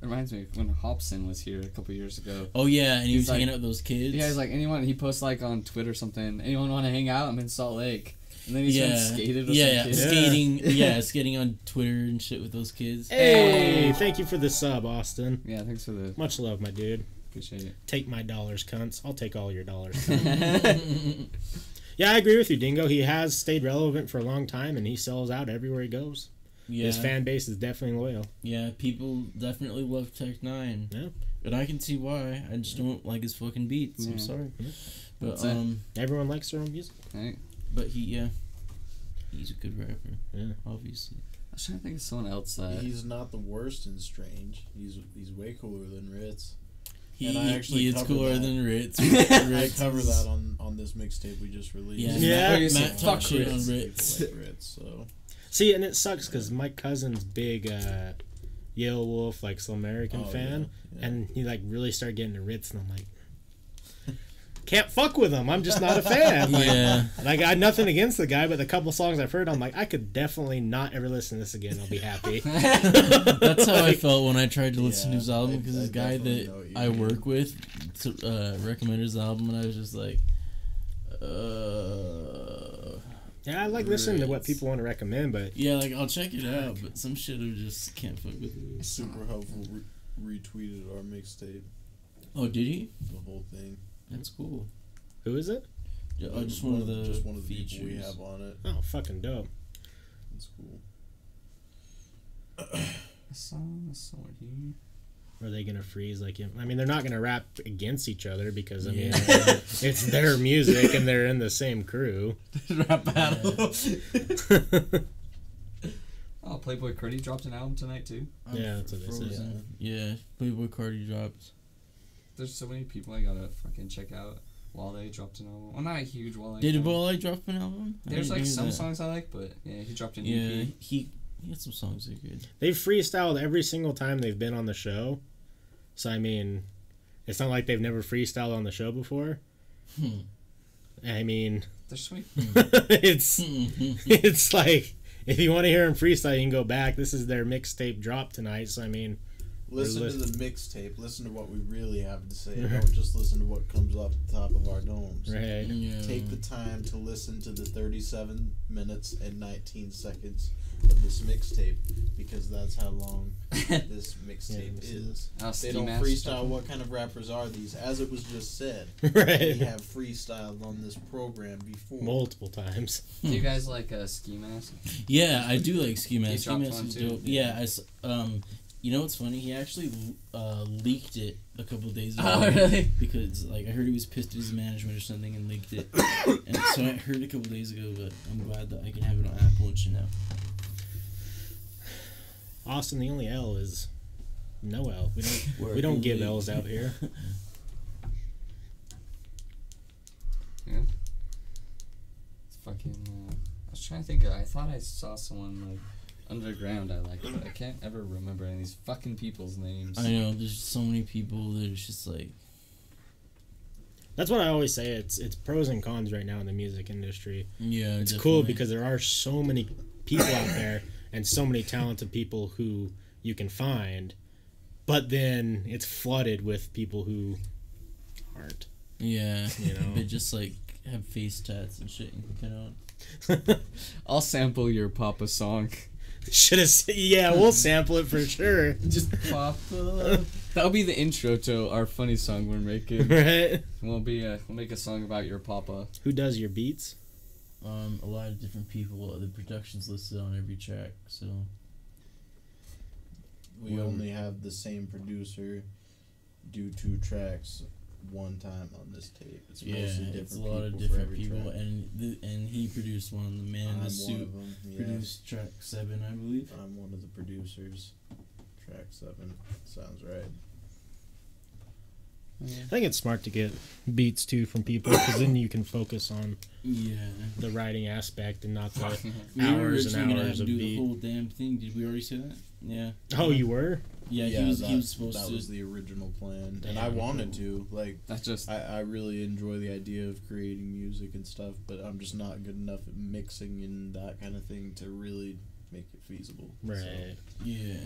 reminds me of when Hopsin was here a couple years ago. Oh yeah, and he He's was like- hanging out with those kids. Yeah, he's like anyone. He posts like on Twitter or something. Anyone want to hang out? I'm in Salt Lake. And then he's yeah, been skated with yeah, some yeah, kids. skating. Yeah. skating on Twitter and shit with those kids. Hey, thank you for the sub, Austin. Yeah, thanks for the Much love, my dude. appreciate it. Take my dollars, cunts. I'll take all your dollars. [laughs] cunt. [laughs] yeah, I agree with you, Dingo. He has stayed relevant for a long time, and he sells out everywhere he goes. Yeah, His fan base is definitely loyal. yeah, people definitely love Tech N9ne. Yeah. and I can see why. I just don't like his fucking beats. Yeah. I'm sorry, but That's it. um, Everyone likes their own music. Right? but he yeah, he's a good rapper. Yeah. obviously. I was trying to think of someone else that. He's not the worst in Strange. He's he's way cooler than Rittz. He, And I actually he is cooler that. than Rittz. [laughs] I Rittz cover that on on this mixtape we just released. Yeah, Yeah. Matt, you Matt talked shit on Rittz. like Rittz, so See, and it sucks because my cousin's big uh, Yelawolf, like Slumerican Oh, fan, yeah, yeah. and he like really started getting to Rittz, and I'm like, can't fuck with him. I'm just not a fan. [laughs] Like, Yeah, like I had nothing against the guy, but the couple songs I've heard, I'm like, I could definitely not ever listen to this again. I'll be happy. [laughs] that's how I felt when I tried to listen to Yeah, his album because I this guy definitely know what that I mean. work with uh, recommended his album, and I was just like, uh, yeah, I like listening to what people want to recommend, but yeah, like I'll check it out, but some shit I just can't fuck with. super helpful. Re- retweeted our mixtape, Oh, did he? the whole thing. That's cool. who is it? Yeah, oh, just one of the just one of the features. people we have on it. Oh, fucking dope. That's cool. I saw the sword here. Are they gonna freeze like him? I mean, they're not gonna rap against each other because I mean, Yeah. [laughs] it's their music and they're in the same crew. [laughs] Rap battle. [laughs] oh, Playboi Carti dropped an album tonight too. I'm Yeah, that's what they said. frozen. Yeah, Playboi Carti dropped. There's so many people I gotta fucking check out. Wale dropped an album. Well, not a huge Wale. Did fan. Wale drop an album? There's like some that. songs I like, but yeah, he dropped an Yeah, EP. he he had some songs that are good. They've freestyled every single time they've been on the show. So I mean, it's not like they've never freestyled on the show before. Hmm. I mean, they're sweet. [laughs] it's [laughs] it's like if you want to hear them freestyle, you can go back. This is their mixtape drop tonight. So I mean, Listen to the mixtape. Listen to what we really have to say. [laughs] Don't just listen to what comes off the top of our domes. right? yeah. Take the time to listen to the 37 minutes and 19 seconds of this mixtape because that's how long [laughs] this mixtape this is. Oh, They don't freestyle what kind of rappers are these. As it was just said, [laughs] we right. have freestyled on this program before. Multiple times. Do you guys like uh, Ski Mask? Yeah, I do like Ski Mask. Ski dropped Mask one is too? dope. Yeah, I s um, you know what's funny? He actually uh, leaked it a couple days ago. Oh, really? Because like I heard he was pissed at his management or something and leaked it. [coughs] and so I heard it a couple days ago, but I'm glad that I can have it on Apple and shit now. Austin, the only L is no L. We don't [laughs] we Working don't give. L's out here. [laughs] Yeah. It's fucking. Uh, I was trying to think. Of, I thought I saw someone like underground I like, but I can't ever remember any of these fucking people's names. I know there's so many people that it's just like That's what I always say. It's it's pros and cons right now in the music industry. yeah. It's cool because there are so many people out there [coughs] and so many talented people who you can find, but then it's flooded with people who aren't. yeah, You [laughs] know. they just like have face tats and shit. And kind of [laughs] I'll sample your Papa song. [laughs] Should have. Yeah, we'll sample it for sure. Just Papa. That'll be the intro to our funny song we're making. Right? We'll be uh, we'll make a song about your Papa. Who does your beats? Um a lot of different people. The production's listed on every track, so We only have the same producer do two tracks one time on this tape. It's yeah, mostly different it's a lot of different people, track. and the, and he produced one. The man I'm the one suit them. Yeah. produced track seven, I believe. I'm one of the producers. Track seven sounds right. I think it's smart to get beats too from people because then you can focus on Yeah. the writing aspect and not the [laughs] We were hours originally and gonna have hours to of do beat. the whole damn thing. Did we already say that? Yeah. Oh, you were? Yeah, he was that, he was supposed that to. That was the original plan, and I wanted to. Like, That's just I, I really enjoy the idea of creating music and stuff, but I'm just not good enough at mixing and that kind of thing to really make it feasible. So Right. yeah.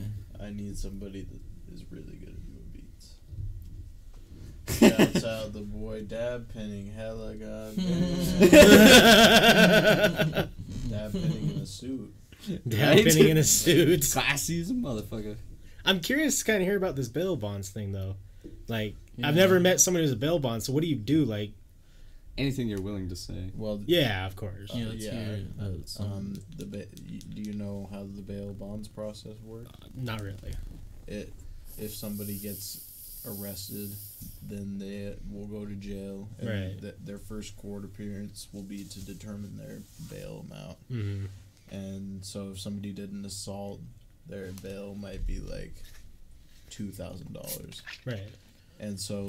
I need somebody that is really good at doing beats. Shouts [laughs] out the boy Dab Penning, hella god. [laughs] Dab Penning in a suit. Dad Right? pinning in a suit. Classy as a motherfucker. I'm curious to kind of hear about this bail bonds thing though. Like, I've never met somebody who's a bail bond. So what do you do? Like, Anything you're willing to say. Well, yeah, of course. Yeah, yeah, uh, um, the ba- do you know how the bail bonds process works? Not really. It if somebody gets arrested, then they will go to jail, and Right. th- their first court appearance will be to determine their bail amount. hmm And so if somebody did an assault, their bail might be like two thousand dollars. Right. And so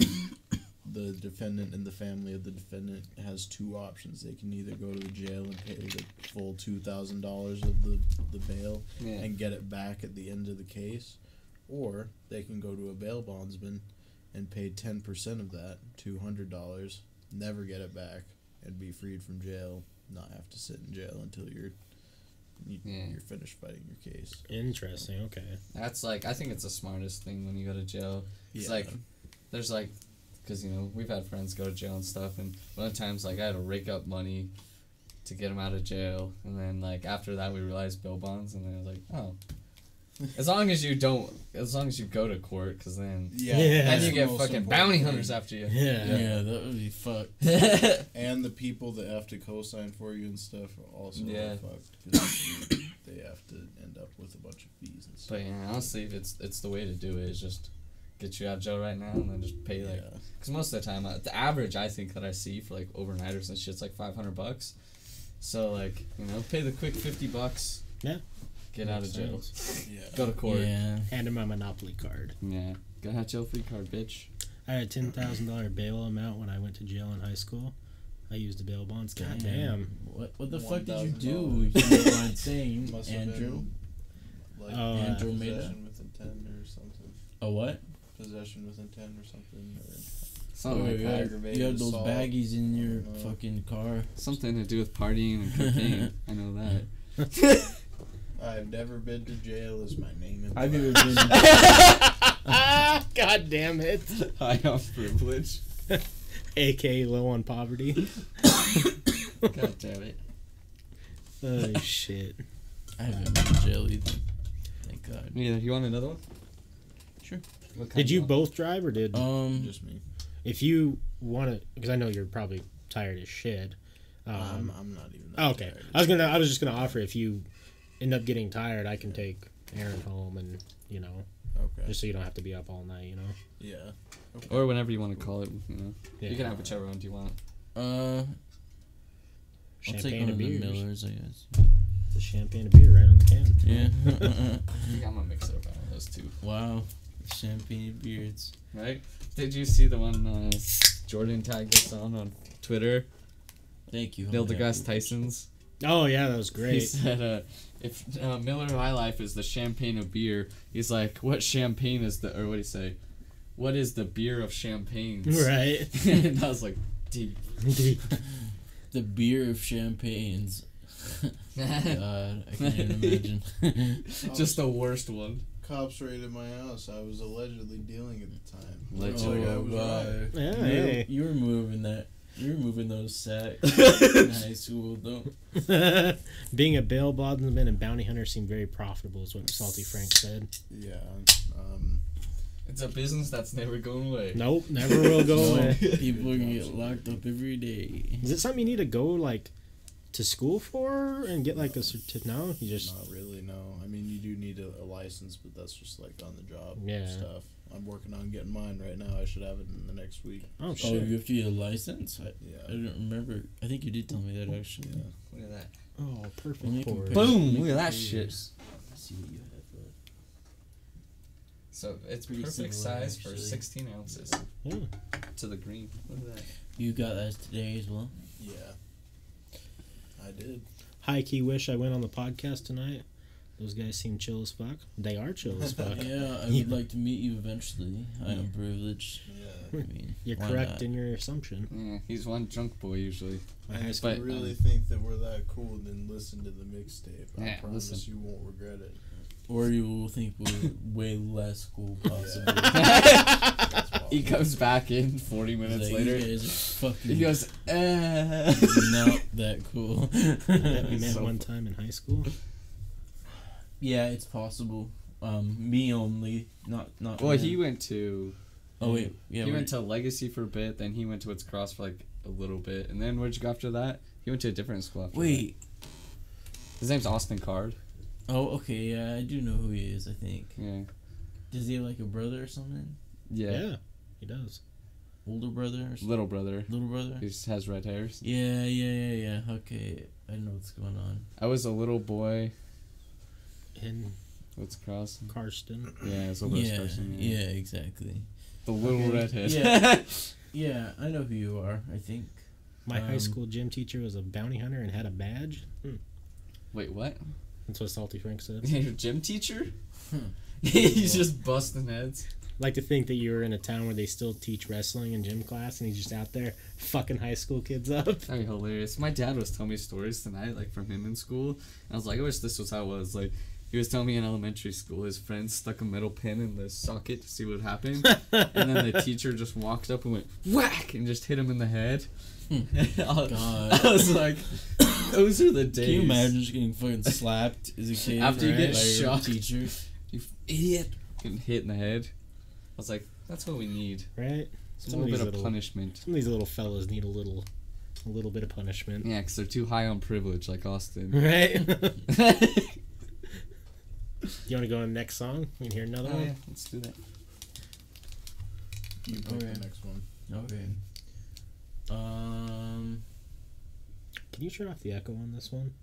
the defendant and the family of the defendant has two options. They can either go to the jail and pay the full two thousand dollars of the, the bail Yeah. and get it back at the end of the case, or they can go to a bail bondsman and pay ten percent of that, two hundred dollars, never get it back, and be freed from jail, not have to sit in jail until you're you, Yeah. you're finished fighting your case. Interesting. Okay. That's like I think it's the smartest thing when you go to jail. It's Yeah. like there's like because you know we've had friends go to jail and stuff, and one of the times like I had to rake up money to get them out of jail, and then like after that we realized bill bonds, and then I was like, oh, as long as you don't, as long as you go to court, because then Yeah, Yeah. then you get fucking bounty thing. hunters after you. Yeah. yeah, that would be fucked. [laughs] And the people that have to co-sign for you and stuff are also Yeah. fucked 'cause [coughs] they have to end up with a bunch of fees and stuff. But yeah, honestly, it's it's the way to do it. Is just get you out of jail right now, and then just pay like yeah. Because most of the time, uh, the average I think that I see for like overnighters and shit's like five hundred bucks. So like you know, pay the quick fifty bucks. Yeah. Get out of Makes jail. yeah. Go to court. Yeah. Yeah. Hand him my Monopoly card. Yeah. Got a jail free card, bitch. I had a ten thousand dollar bail amount when I went to jail in high school. I used the bail bonds. God damn. What what the fuck did you do? You know what I'm saying, [laughs] Must have Andrew? been like Oh, uh, made possession with intent or something. A what? Possession with intent or something. Or Something like you that. had- You had those assault. baggies in your fucking car. Something to do with partying and cocaine. [laughs] I know that. [laughs] I've never been to jail. Is my name in I've never flags. been. Ah, [laughs] [laughs] God damn it. [laughs] High on privilege. AK low on poverty. [coughs] God damn it. Oh shit. I haven't been to jail either. Thank God. Yeah, you want another one? Sure. Did you want? both drive or did Um. Just me. if you want to? Because I know you're probably tired as shit. Um, I'm, I'm not even. That okay. tired. I was gonna. I was just gonna offer if you end up getting tired, I can take Aaron home and you know Okay. just so you don't have to be up all night. You know. yeah. Or whenever you want to call it, you know. Yeah. You can have whichever one you want. Uh. I'll take Champagne one and of the beers. Millers, I guess. The champagne and beer right on the can. Yeah. [laughs] [laughs] I think I'm gonna mix it up on those two. wow. Champagne and beards. Right? Did you see the one uh, Jordan tagged us on on Twitter? Thank you. Neil homie. deGrasse Tyson's. Oh yeah, that was great. He said, uh, "If uh, Miller High Life is the champagne of beer, he's like, what champagne is the, or what do you say? What is the beer of champagnes?" [laughs] right. [laughs] and I was like, deep. The beer of champagnes. [laughs] God, I can't even imagine. Just the worst one. Cops raided my house. I was allegedly dealing at the time. Allegedly. Like, I oh was God. right. Yeah, you, were, you were moving that. You were moving those sacks in high school, though. Being a bail bondsman and bounty hunter seemed very profitable, is what Salty Frank said. Yeah. Um, It's a business that's never going away. Nope, never will go [laughs] No, away. [laughs] people are gonna get locked up every day. Is it something you need to go like to school for and get like a certificate? No, you just not really. No. I mean, you do need a, a license, but that's just like on the job Yeah. stuff. I'm working on getting mine right now. I should have it in the next week. oh shit! Oh, shit. you have to get a license? I, I Yeah. don't remember. I think you did tell me that actually. Yeah. Look at that. Oh, perfect. Let me pour. compare- Boom! Look at that shit. Let's see what you have. So it's Pretty perfect similar, size for 16 ounces Yeah. to the green. Look at that. You got that today as well. Yeah. I did. High key wish I went on the podcast tonight. Those guys seem chill as fuck. They are chill as [laughs] fuck. Yeah, I Yeah. [laughs] would like to meet you eventually. I am privileged. Yeah. I mean, You're correct not? in your assumption. Yeah, he's one drunk boy usually. My I high school. But, really um, think that we're that cool, then listen to the mixtape. I Yeah, promise listen. you won't regret it. Or you will think we're way less cool, [laughs] possibly. He comes back in 40 minutes Like, later. You guys are fucking He goes, eh. not that cool. that we met So one time in high school. Yeah, it's possible. Um, me only, not not. Well, him. he went to. Oh wait, yeah. he we're- went to Legacy for a bit, then he went to Woods Cross for like a little bit, and then where'd you go after that? He went to a different school after Wait. that. His name's Austin Card. Oh, okay. Yeah, I do know who he is. I think. Yeah. Does he have like a brother or something? Yeah. Yeah, he does. Older brother or something? Little brother. little brother? He just has red hairs. Yeah, yeah, yeah, yeah. Okay, I know what's going on. I was a little boy. In what's Cross. Karsten. Yeah, it's a little Yeah, person. yeah, exactly. The little Okay, redhead. yeah. [laughs] Yeah, I know who you are. I think. My high Um, school gym teacher was a bounty hunter and had a badge. Hmm. Wait, what? That's what Salty Frank said. [laughs] Your gym teacher? Hmm. [laughs] He's just busting heads. like to think that you were in a town where they still teach wrestling in gym class, and he's just out there fucking high school kids up. That'd be hilarious. My dad was telling me stories tonight, like from him in school. And I was like, I wish this was how it was. Like, he was telling me in elementary school, his friend stuck a metal pin in the socket to see what happened, [laughs] and then the teacher just walked up and went, whack! And just hit him in the head. Hmm. [laughs] I, God. I was like, those are the days. Can you imagine just getting fucking slapped as a kid After you right, get shocked. teacher? You idiot! Getting hit in the head. I was like, that's what we need. Right? It's a Some little bit of little- punishment. Some of these little fellas need a little, a little bit of punishment. Yeah, because they're too high on privilege, like Austin. Right? [laughs] oh, [laughs] you want to go on the next song? We can hear another one. Oh, yeah, let's do that. You pick Okay. the next one. Okay. Um. Can you turn off the echo on this one?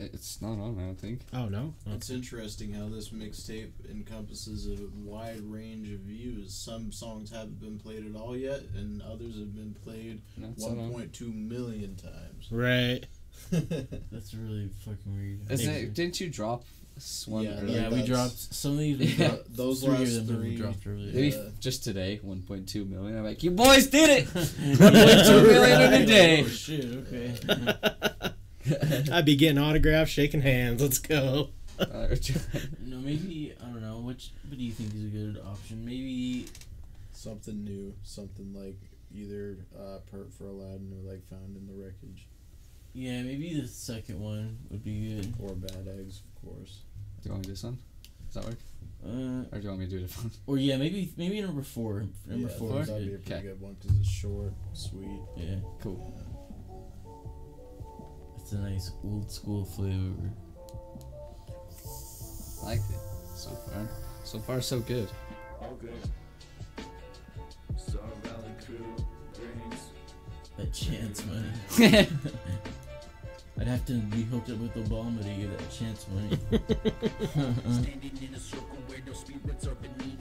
It's not on, I don't think. Oh no. Oh. It's interesting how this mixtape encompasses a wide range of views. Some songs haven't been played at all yet, and others have been played No, it's not on. 1.2 million times. Right. [laughs] That's really fucking weird. Isn't it, didn't you drop s- one Yeah, earlier? yeah, we dropped some of these. We Yeah, dropped, those three last of we three- dropped earlier. Maybe Yeah. just today, 1.2 million. I'm like, you boys did it! [laughs] 1.2 million in a day. Oh shit! Okay. [laughs] I'd be getting autographs, shaking hands. Let's go. Uh, no, maybe I don't know. Which what do you think is a good option? Maybe something new, something like either uh, Pert for Aladdin or like Found in the Wreckage yeah, maybe the second one would be good. or Bad Eggs, of course. Do you want me to do this one? Does that work? Uh, Or do you want me to do it one? [laughs] or yeah, maybe maybe number four. Number yeah, four. that'd be a pretty Okay. good one because it's short, sweet. Yeah, Cool. it's a nice old school flavor. I like it. So far. So far, so good. All good. Star Valley crew brings That chance money. [laughs] [laughs] I'd have to be hooked up with Obama to get that chance money. [laughs] Standing in a circle where no spirits are beneath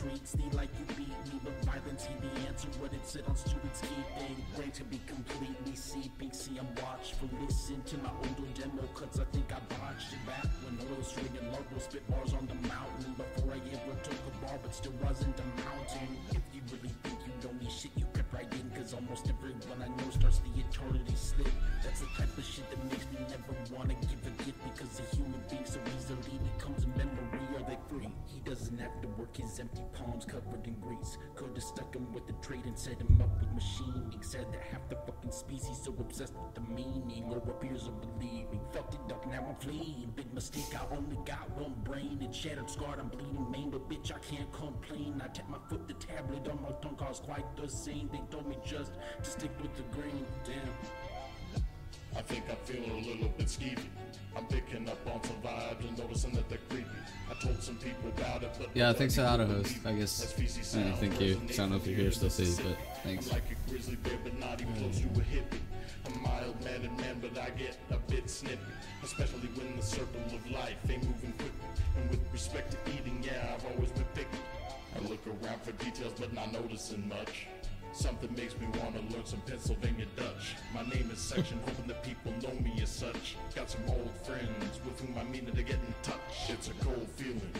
treats thee like you beat me. But violence, he the answer, what it said on students keeping. Brain to be completely seeping. See, I'm watchful. Listen to my older demo cuts, I think I botched it back when I was stringing local spit bars on the mountain. Before I ever took a bar, but still wasn't a mountain. If you really think you know me, shit, you right in. Almost everyone I know starts the eternity slip. That's the type of shit that makes me never wanna give a gift because a human being so easily becomes a memory. Are they free? He doesn't have to work his empty palms covered in grease. Could've stuck him with the trade and set him up with machining. Said that half the fucking species so obsessed with the meaning or appears to believing. Fucked it up, now I'm fleeing. Big mistake, I only got one brain. It's shattered, scarred, I'm bleeding, main, but bitch, I can't complain. I tap my foot, the tablet on my tongue calls quite the same. They told me just to stick with the grain. Damn. I think I'm feeling a little bit skeevy. I'm picking up on some vibes and noticing that they're creepy. I told some people about it, but Yeah, thanks for the nobody auto would host. I guess. As feces I sound thank you. resonate So I don't know if you hear ears stuff, of Steve, but thanks. I'm like a grizzly bear, but not even close to a hippie. A mild mannered man, but I get a bit snippy. Especially when the circle of life ain't moving quickly. And with respect to eating, yeah, I've always been picky. I look around for details, but not noticing much. Something makes me want to learn some Pennsylvania Dutch. My name is Section, hoping that people know me as such. Got some old friends with whom I mean to get in touch. It's a cold feeling.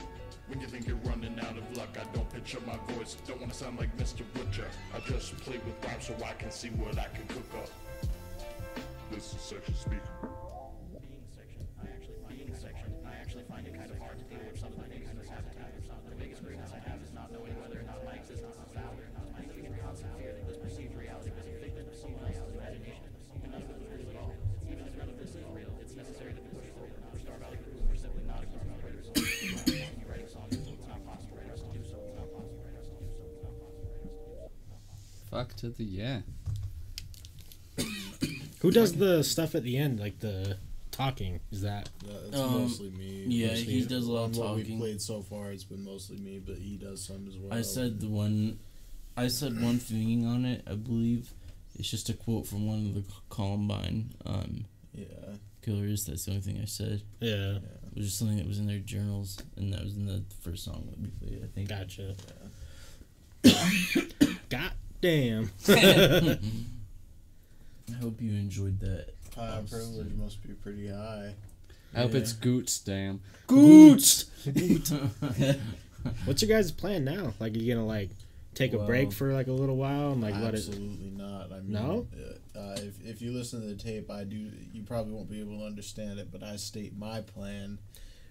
When you think you're running out of luck, I don't pitch up my voice. Don't want to sound like Mr. Butcher. I just play with rhymes so I can see what I can cook up. This is section speak. To the yeah. Who does the stuff at the end, like the talking? Is that Yeah, it's Um, mostly me. yeah, Mostly he does a lot of on what talking. we played so far, it's been mostly me, but he does some as well. I said the one, I said one thing on it. I believe it's just a quote from one of the Columbine um, Yeah, killers. That's the only thing I said. yeah? yeah. It was just something that was in their journals, and that was in the first song that we played. I think. Gotcha. [coughs] God damn. [laughs] I hope you enjoyed that. High privilege must be pretty high. I hope Yeah. it's Goots, damn. Goots. [laughs] What's your guys' plan now? Like, are you gonna like take a break for like a little while and like let it? Absolutely not. I mean, No? Uh, if if you listen to the tape, I do. You probably won't be able to understand it, but I state my plan,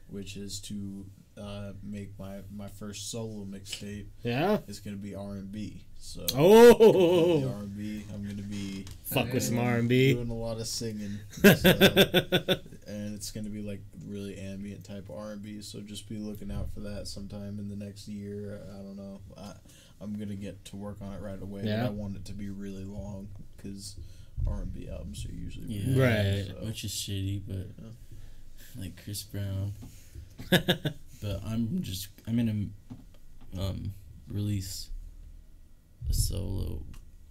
which is to uh, make my my first solo mixtape. Yeah. It's gonna be R and B. So Oh, R and B. I'm gonna be fuck with some R and B. doing a lot of singing. So, [laughs] and it's gonna be like really ambient type R and B. So just be looking out for that sometime in the next year. I don't know. I, I'm gonna get to work on it right away. Yeah. But I want it to be really long because R and B albums are usually Yeah. really long, Right. so- Which is shitty, but Yeah. like Chris Brown. [laughs] But I'm just I'm gonna um release a solo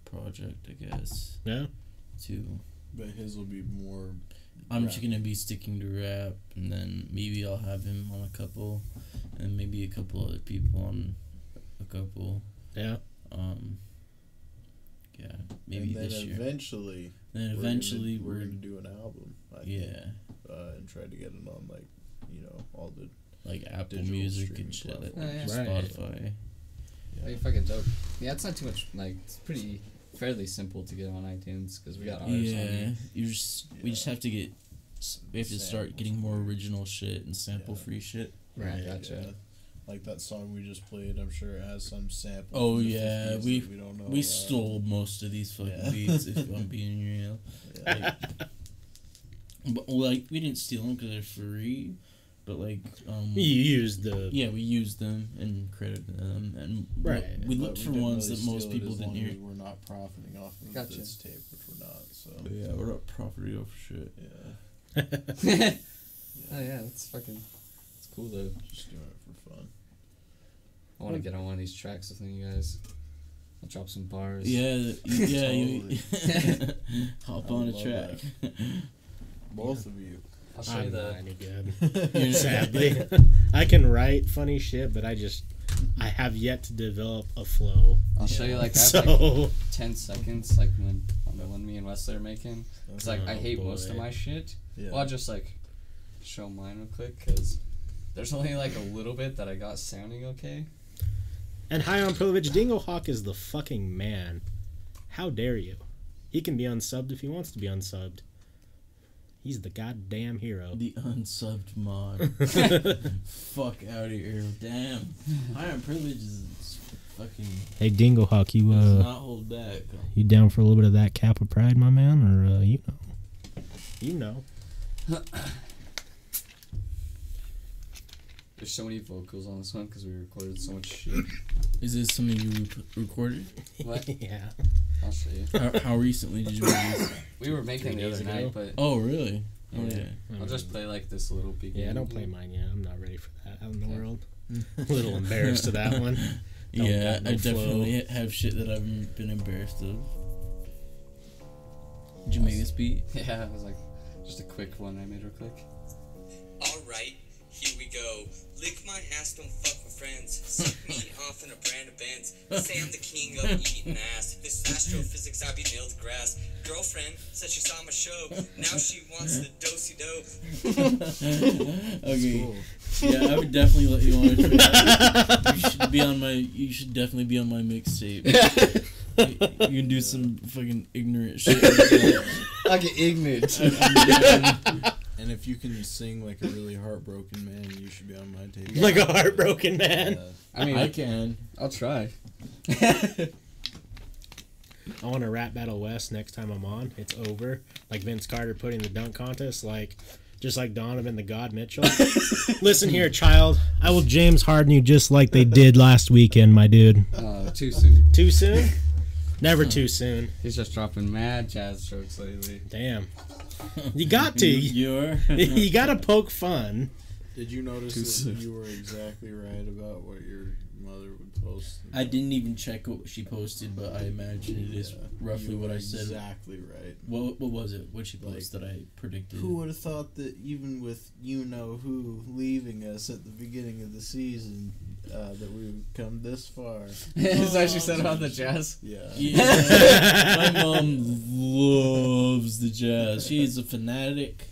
project, I guess. yeah. Too. But his will be more. I'm rap. just gonna be sticking to rap, and then maybe I'll have him on a couple, and maybe a couple other people on a couple. Yeah. Um. Yeah, maybe and then this year. eventually, Then we're eventually gonna, we're, we're gonna do an album. I think, yeah, uh, and try to get it on like, you know, all the like Apple digital Music and shit, like. Oh, yeah. Right. Spotify. Hey, fucking dope. Yeah, it's not too much. Like, it's pretty fairly simple to get on iTunes because we got ours. Yeah, already. you just we just have to get we have to start getting more original shit and sample free shit. Right. Gotcha. Yeah. Like that song we just played, I'm sure it has some sample. Oh, yeah, we- we don't know. We about. stole most of these fucking Yeah. beats. If I'm [laughs] being real, Yeah. but like we didn't steal them because they're free, but like um You used the yeah we used them and credited them and we- Right. we, But looked we for didn't ones really that most steal it people as didn't long hear. as We're not profiting off of Gotcha. this tape, which we're not. So But yeah, we're not property over shit. yeah, [laughs] oh yeah, that's fucking. It's cool though. just doing it for fun. I want to get on one of these tracks with you guys. I'll drop some bars. Yeah, [laughs] yeah. you, [laughs] hop I on a track. Both of you. I'll show [laughs] you I'm the. not any good. Sadly, I can write funny shit, but I just I have yet to develop a flow. I'll show you like I have So like [laughs] ten seconds, like when on the one me and Wesley are making. Cause like I Oh, hate most of boy. my shit. Yeah. Well, I'll just like show mine real quick, cause there's only like a little bit that I got sounding okay. and high on privilege, Dingo Hawk is the fucking man. How dare you? He can be unsubbed if he wants to be unsubbed. He's the goddamn hero. The unsubbed mod. [laughs] [laughs] Fuck out of here. Damn. Iron privilege is fucking Hey Dingo Hawk, you uh, not hold back. you down for a little bit of that cap of Pride, my man, or uh, you know, you know. [clears throat] There's so many vocals on this one because we recorded so much shit. Is this something you recorded? What? [laughs] yeah. I'll show you. How, how recently did you release? We were making Three the other night, but Oh, really? Oh, Yeah. yeah. I'll just play like this little beginning. Yeah, I don't play mine yet. I'm not ready for that out in the Okay. world. [laughs] a little embarrassed to that one. [laughs] Don't Yeah, no I definitely have shit that I've been embarrassed of. Did you make this beat? Yeah, it was like just a quick one I made real quick. Alright, here we go. Lick my ass, don't fuck with friends. Suck me [laughs] off in a brand of bands. Say I'm the king of eating ass. This astrophysics, I be nailed to grass. Girlfriend said she saw my show. Now she wants the dosey do. [laughs] okay. Yeah, I would definitely let you on a track. you should be on my. You should definitely be on my mixtape. [laughs] you can do some fucking ignorant shit. like that. I get ignorant. And if you can sing like a really heartbroken man, you should be on my table. like a heartbroken man. Yeah. I mean, I can. I'll try. [laughs] I want to rap Battle West next time I'm on. It's over. Like Vince Carter putting the dunk contest, like just like Donovan the God Mitchell. [laughs] Listen here, child. I will James Harden you just like they did last weekend, my dude. Uh, too soon. Too soon? Never too soon. He's just dropping mad jazz strokes lately. Damn. You got to. [laughs] You're. [laughs] you got to poke fun. Did you notice Too that soon. you were exactly right about what your mother would post? I didn't even check what she posted, but I imagine it is Yeah, roughly you what were I said. Exactly right. What what was it? What she Like, posted that I predicted? Who would have thought that even with you know who leaving us at the beginning of the season, uh, that we would come this far? [laughs] Is that she said about the jazz? Yeah. Yeah, [laughs] my mom loves the jazz. She's a fanatic.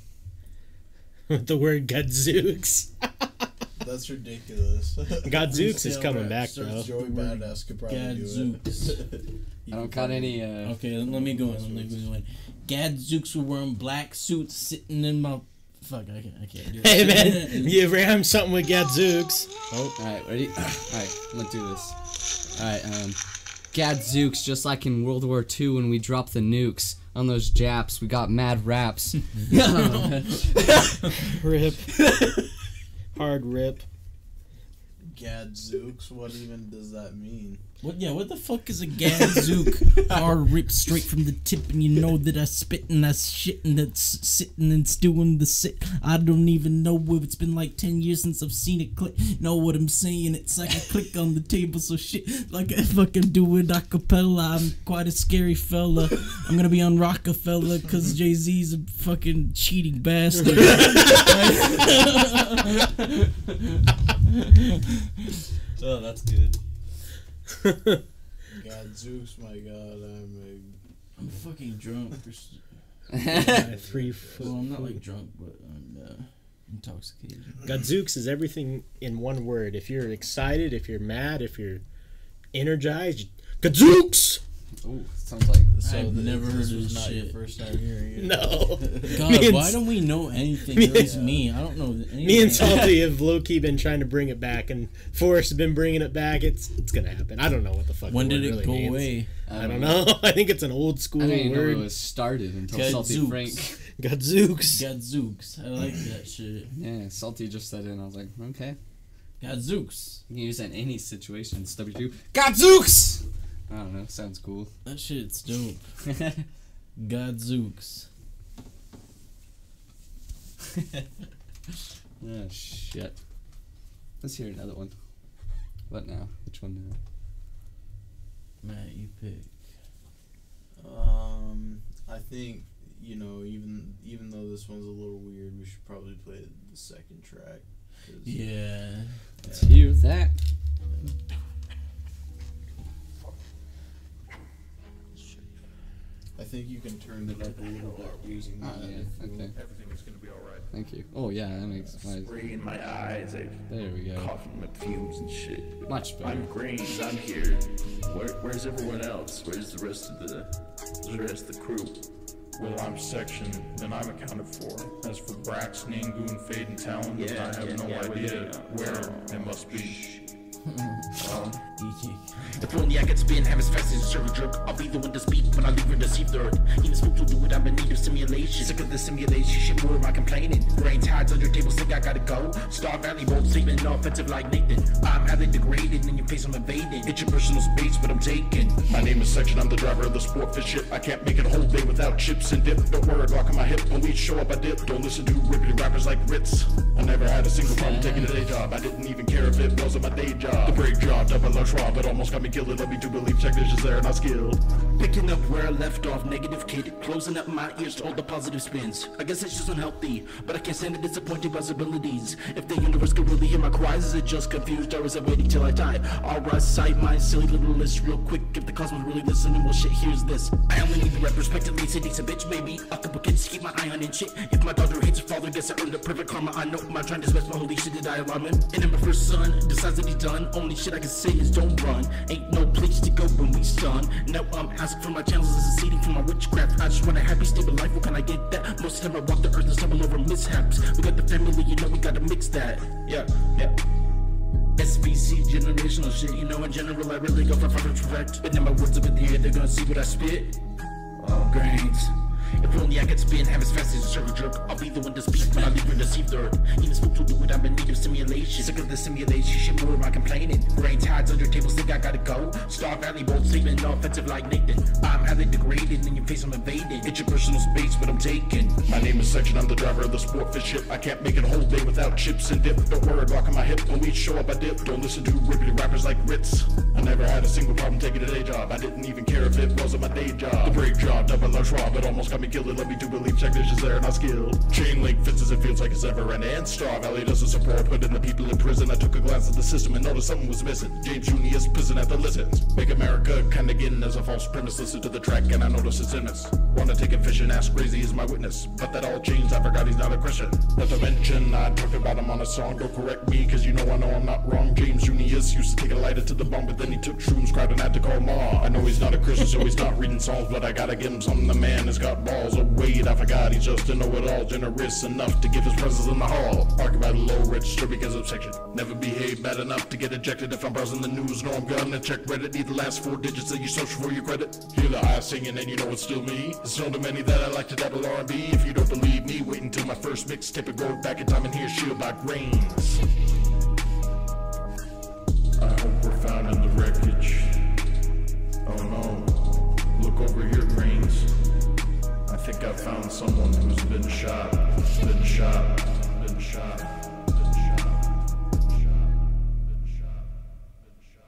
[laughs] With the word Gadzooks. [laughs] That's ridiculous. Gadzooks is [laughs] coming rap back, starts bro. Joey Badass could probably Gadzooks. do it. I don't count any. Uh, Okay, let me go in. Let me go in. Gadzooks were wearing black suits, sitting in my. Fuck, I can't. I can't do it. Hey man, you ram something with Gadzooks. Oh, all right, ready? [clears throat] All right, let's do this. All right, um, Gadzooks, just like in World War II when we dropped the nukes on those Japs, we got mad raps. [laughs] [laughs] Rip. Hard rip. Gadzooks? What even does that mean? What? Yeah. What the fuck is a gadzook? Hard [laughs] ripped straight from the tip, and you know that I spit and I shit and that's sitting and stewing the sit. I don't even know if it's been like ten years since I've seen it click. Know what I'm saying? It's like a click on the table, so shit. Like I fucking do it a cappella. I'm quite a scary fella. I'm gonna be on Rockefeller because Jay Z's a fucking cheating bastard. [laughs] [laughs] [laughs] oh, that's good. [laughs] Gadzooks, my god, I'm I'm fucking drunk. or s- Uh, [laughs] three. Well, I'm not like drunk, but I'm uh, intoxicated. Gadzooks is everything in one word. If you're excited, if you're mad, if you're energized, Gadzooks! Ooh, sounds like. a. So I've th- never this heard of was this not your shit. first time hearing it. No. [laughs] God, why don't we know anything? [laughs] Me Or at least and- me. I don't know anything. Me and Salty [laughs] have low key been trying to bring it back, and Forrest has been bringing it back. It's it's gonna happen. I don't know what the fuck. When the did word it really go means. away? I don't know. I think it's an old school I didn't even know word. it was started until Salty Gadzooks. Frank. Gadzooks. Gadzooks. I like that shit. Yeah, Salty just said it, and I was like, okay. Gadzooks. You can use that in any situation. It's W2. Gadzooks! I don't know, sounds cool. That shit's dope. [laughs] Gadzooks. oh, [laughs] shit. Let's hear another one. What now? Which one now? Matt, you pick. Um, I think you know, even even though this one's a little weird, we should probably play the second track. 'cause- Yeah. Let's hear that. I think you can turn it up a little bit using Oh, that. yeah, okay. Everything is gonna be alright. Thank you. Oh, yeah, that makes my. Spray in my eyes, I There we go. coughing with fumes and shit. Much better. I'm green, I'm here. Where, where's everyone else? Where's the rest of the, the rest of the crew? Well, I'm section, and I'm accounted for. As for Brax, Nangoon, Fade, and Talon, I have no idea where it must be. If only I could spin, have as fast as a circle jerk. I'll be the one to speak when I leave and deceive the earth. Even spook to do it, I'm in need of simulation. Sick of the simulation, shit, where am I complaining? Brain tides under table, sick, I gotta go. Star Valley, bold sleeping, offensive like Nathan. I'm highly degraded, in your face, I'm invading. It's your personal space, but I'm taking. My name is Section, I'm the driver of the sport ship. I can't make it a whole day without chips and dip. Don't worry, rock on my hip. We show up, I dip. Don't listen to rippity rappers like Rittz. I never had a single problem taking a day job. I didn't even care if it wasn't my day job. The break job, double luxury, but almost got me killed. Led me to believe technicians there are not skilled. Picking up where I left off, negative kid. Closing up my ears to all the positive spins. I guess it's just unhealthy, but I can't stand the disappointing possibilities. If the universe could really hear my cries, is it just confused or is it waiting till I die? I'll recite my silly little list real quick. If the cosmos really listening, well shit, here's this. I only need the retrospectively, so takes a bitch, maybe. A couple kids to keep my eye on and shit. If my daughter hates her father, guess I earned a perfect karma. I know my trying to spend my holy shit, did I alarm him? And then my first son decides that he's done. Only shit I can say is don't run. Ain't no place to go when we stun. Now I'm asking for my channels as a seeding for my witchcraft. I just want a happy, stable life. What can I get that? Most of the time I walk the earth and stumble over mishaps. We got the family, you know we gotta mix that. Yeah, yeah. SVC generational shit, you know in general I really go for fucking perfect. But now my words up in the air, they're gonna see what I spit. Oh, grains. If only I could spin, have as fast as a circle jerk. I'll be the one to speak when I leave her deceive the earth. Even spoke to do it, I'm in need of simulation. Sick of the simulation, shit, more am I complaining? Brain tides under tables, think I gotta go. Star Valley, bold sleeping, offensive like Nathan. I'm highly degraded, in your face I'm invading. It's your personal space, but I'm taking. My name is Section, I'm the driver of the sport fish ship. I can't make it a whole day without chips and dip. Don't worry, rocking my hip. When we show up, I dip. Don't listen to rippity rappers like Rittz. I never had a single problem taking a day job. I didn't even care if it wasn't my day job. The brake job, double rob, it almost got me kill It let me to believe technicians there are not skilled. Chain link fits as it feels like it's ever ending. And Star Valley doesn't support putting the people in prison. I took a glance at the system and noticed something was missing. James Junius prison at the listens. Make America kinda getting as a false premise. Listen to the track and I notice it's in us. Wanna take it fishing, ask crazy is my witness. But that all changed, I forgot he's not a Christian. Not to mention, I talked about him on a song. Don't correct me, cause you know I know I'm not wrong. James Junius used to take a lighter to the bum, but then he took shrooms, cried and had to call mom. I know he's not a Christian, so he's not reading Psalms, but I gotta give him something. The man has got balls. Oh, wait, I forgot he's just to know-it-all. Generous enough to give his presence in the hall. About a low register because of section. Never behave bad enough to get ejected if I'm browsing the news. No, I'm gonna check Reddit. Need the last four digits of your social for your credit. Hear the high singing and you know it's still me. It's known to many that I like to dabble R&B. If you don't believe me, wait until my first mixtape and go back in time and hear shit about grains. I hope we're found in think I found someone who's been shot. Been shot. Been shot. Been shot. Been shot. Been shot. Been shot.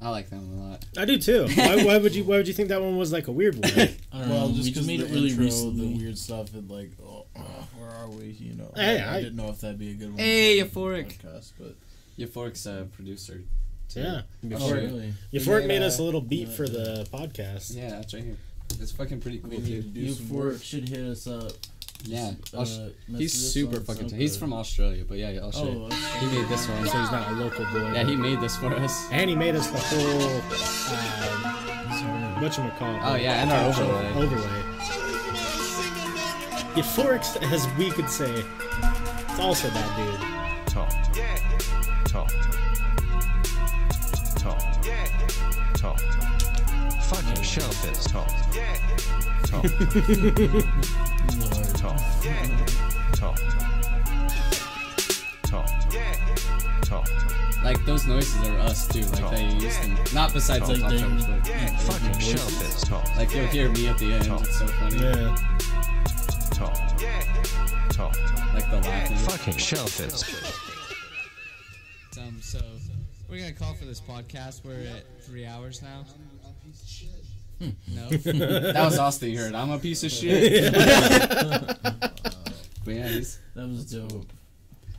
I like that one a lot. I do too. [laughs] Why, why would you? Why would you think that one was like a weird one? [laughs] I don't Well, know. just we because just made the it really intro, recently. the weird stuff, and like, oh, oh, where are we? You know, Hey, I, I- didn't know if that'd be a good one. Hey, Euphoric. podcast, but Euphoric's a producer. too. yeah. oh, Before, really? Euphoric made made a- us a little beat yeah, for yeah. the podcast. Yeah, that's right here. It's fucking pretty cool, We need to dude. do You some four work. should hit us up. Yeah, Uh, I'll sh- message he's super on fucking. T- he's from Australia, but yeah, I'll show Oh, you. okay. He made this one. So he's not a local boy. Yeah, he made this for us. and he made us the whole uh, what you call Oh yeah, and our overlay. overlay. Euphoric, as we could say, it's also that dude. Talk. Talk. Talk. Talk. Fucking shellfish. Talk. Talk. Talk. Talk. Talk. Talk. Like those noises are us too. Like they used them. Not besides Like like they- Top Choppers, but Fucking shellfish. Talk. like you'll hear me at the end. It's so funny. Yeah. Talk. Talk. Like the laughing. Fucking shellfish. Um, so we're gonna call for this podcast. We're at three hours now. No. [laughs] That was Austin. You heard. I'm a piece of shit. [laughs] but yeah, he's. That was dope.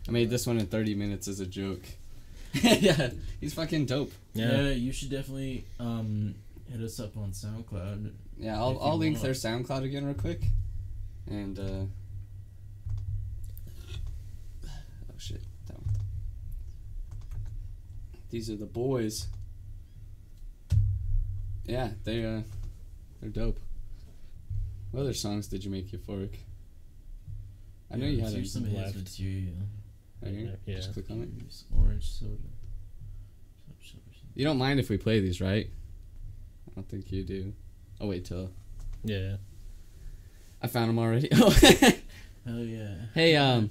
I made this one in 30 minutes as a joke. [laughs] yeah, he's fucking dope. Yeah. Yeah. you should definitely um hit us up on SoundCloud. Yeah, I'll, I'll link want. their SoundCloud again real quick. And, uh. Oh shit. That one. These are the boys. Yeah, they, uh. They're dope. What other songs did you make euphoric? I know you had see some of his left. material. right here. Yeah. Just click on it. Orange soda. You don't mind if we play these, right? I don't think you do. I'll wait till Yeah. I found them already. [laughs] Oh, yeah. hey, um,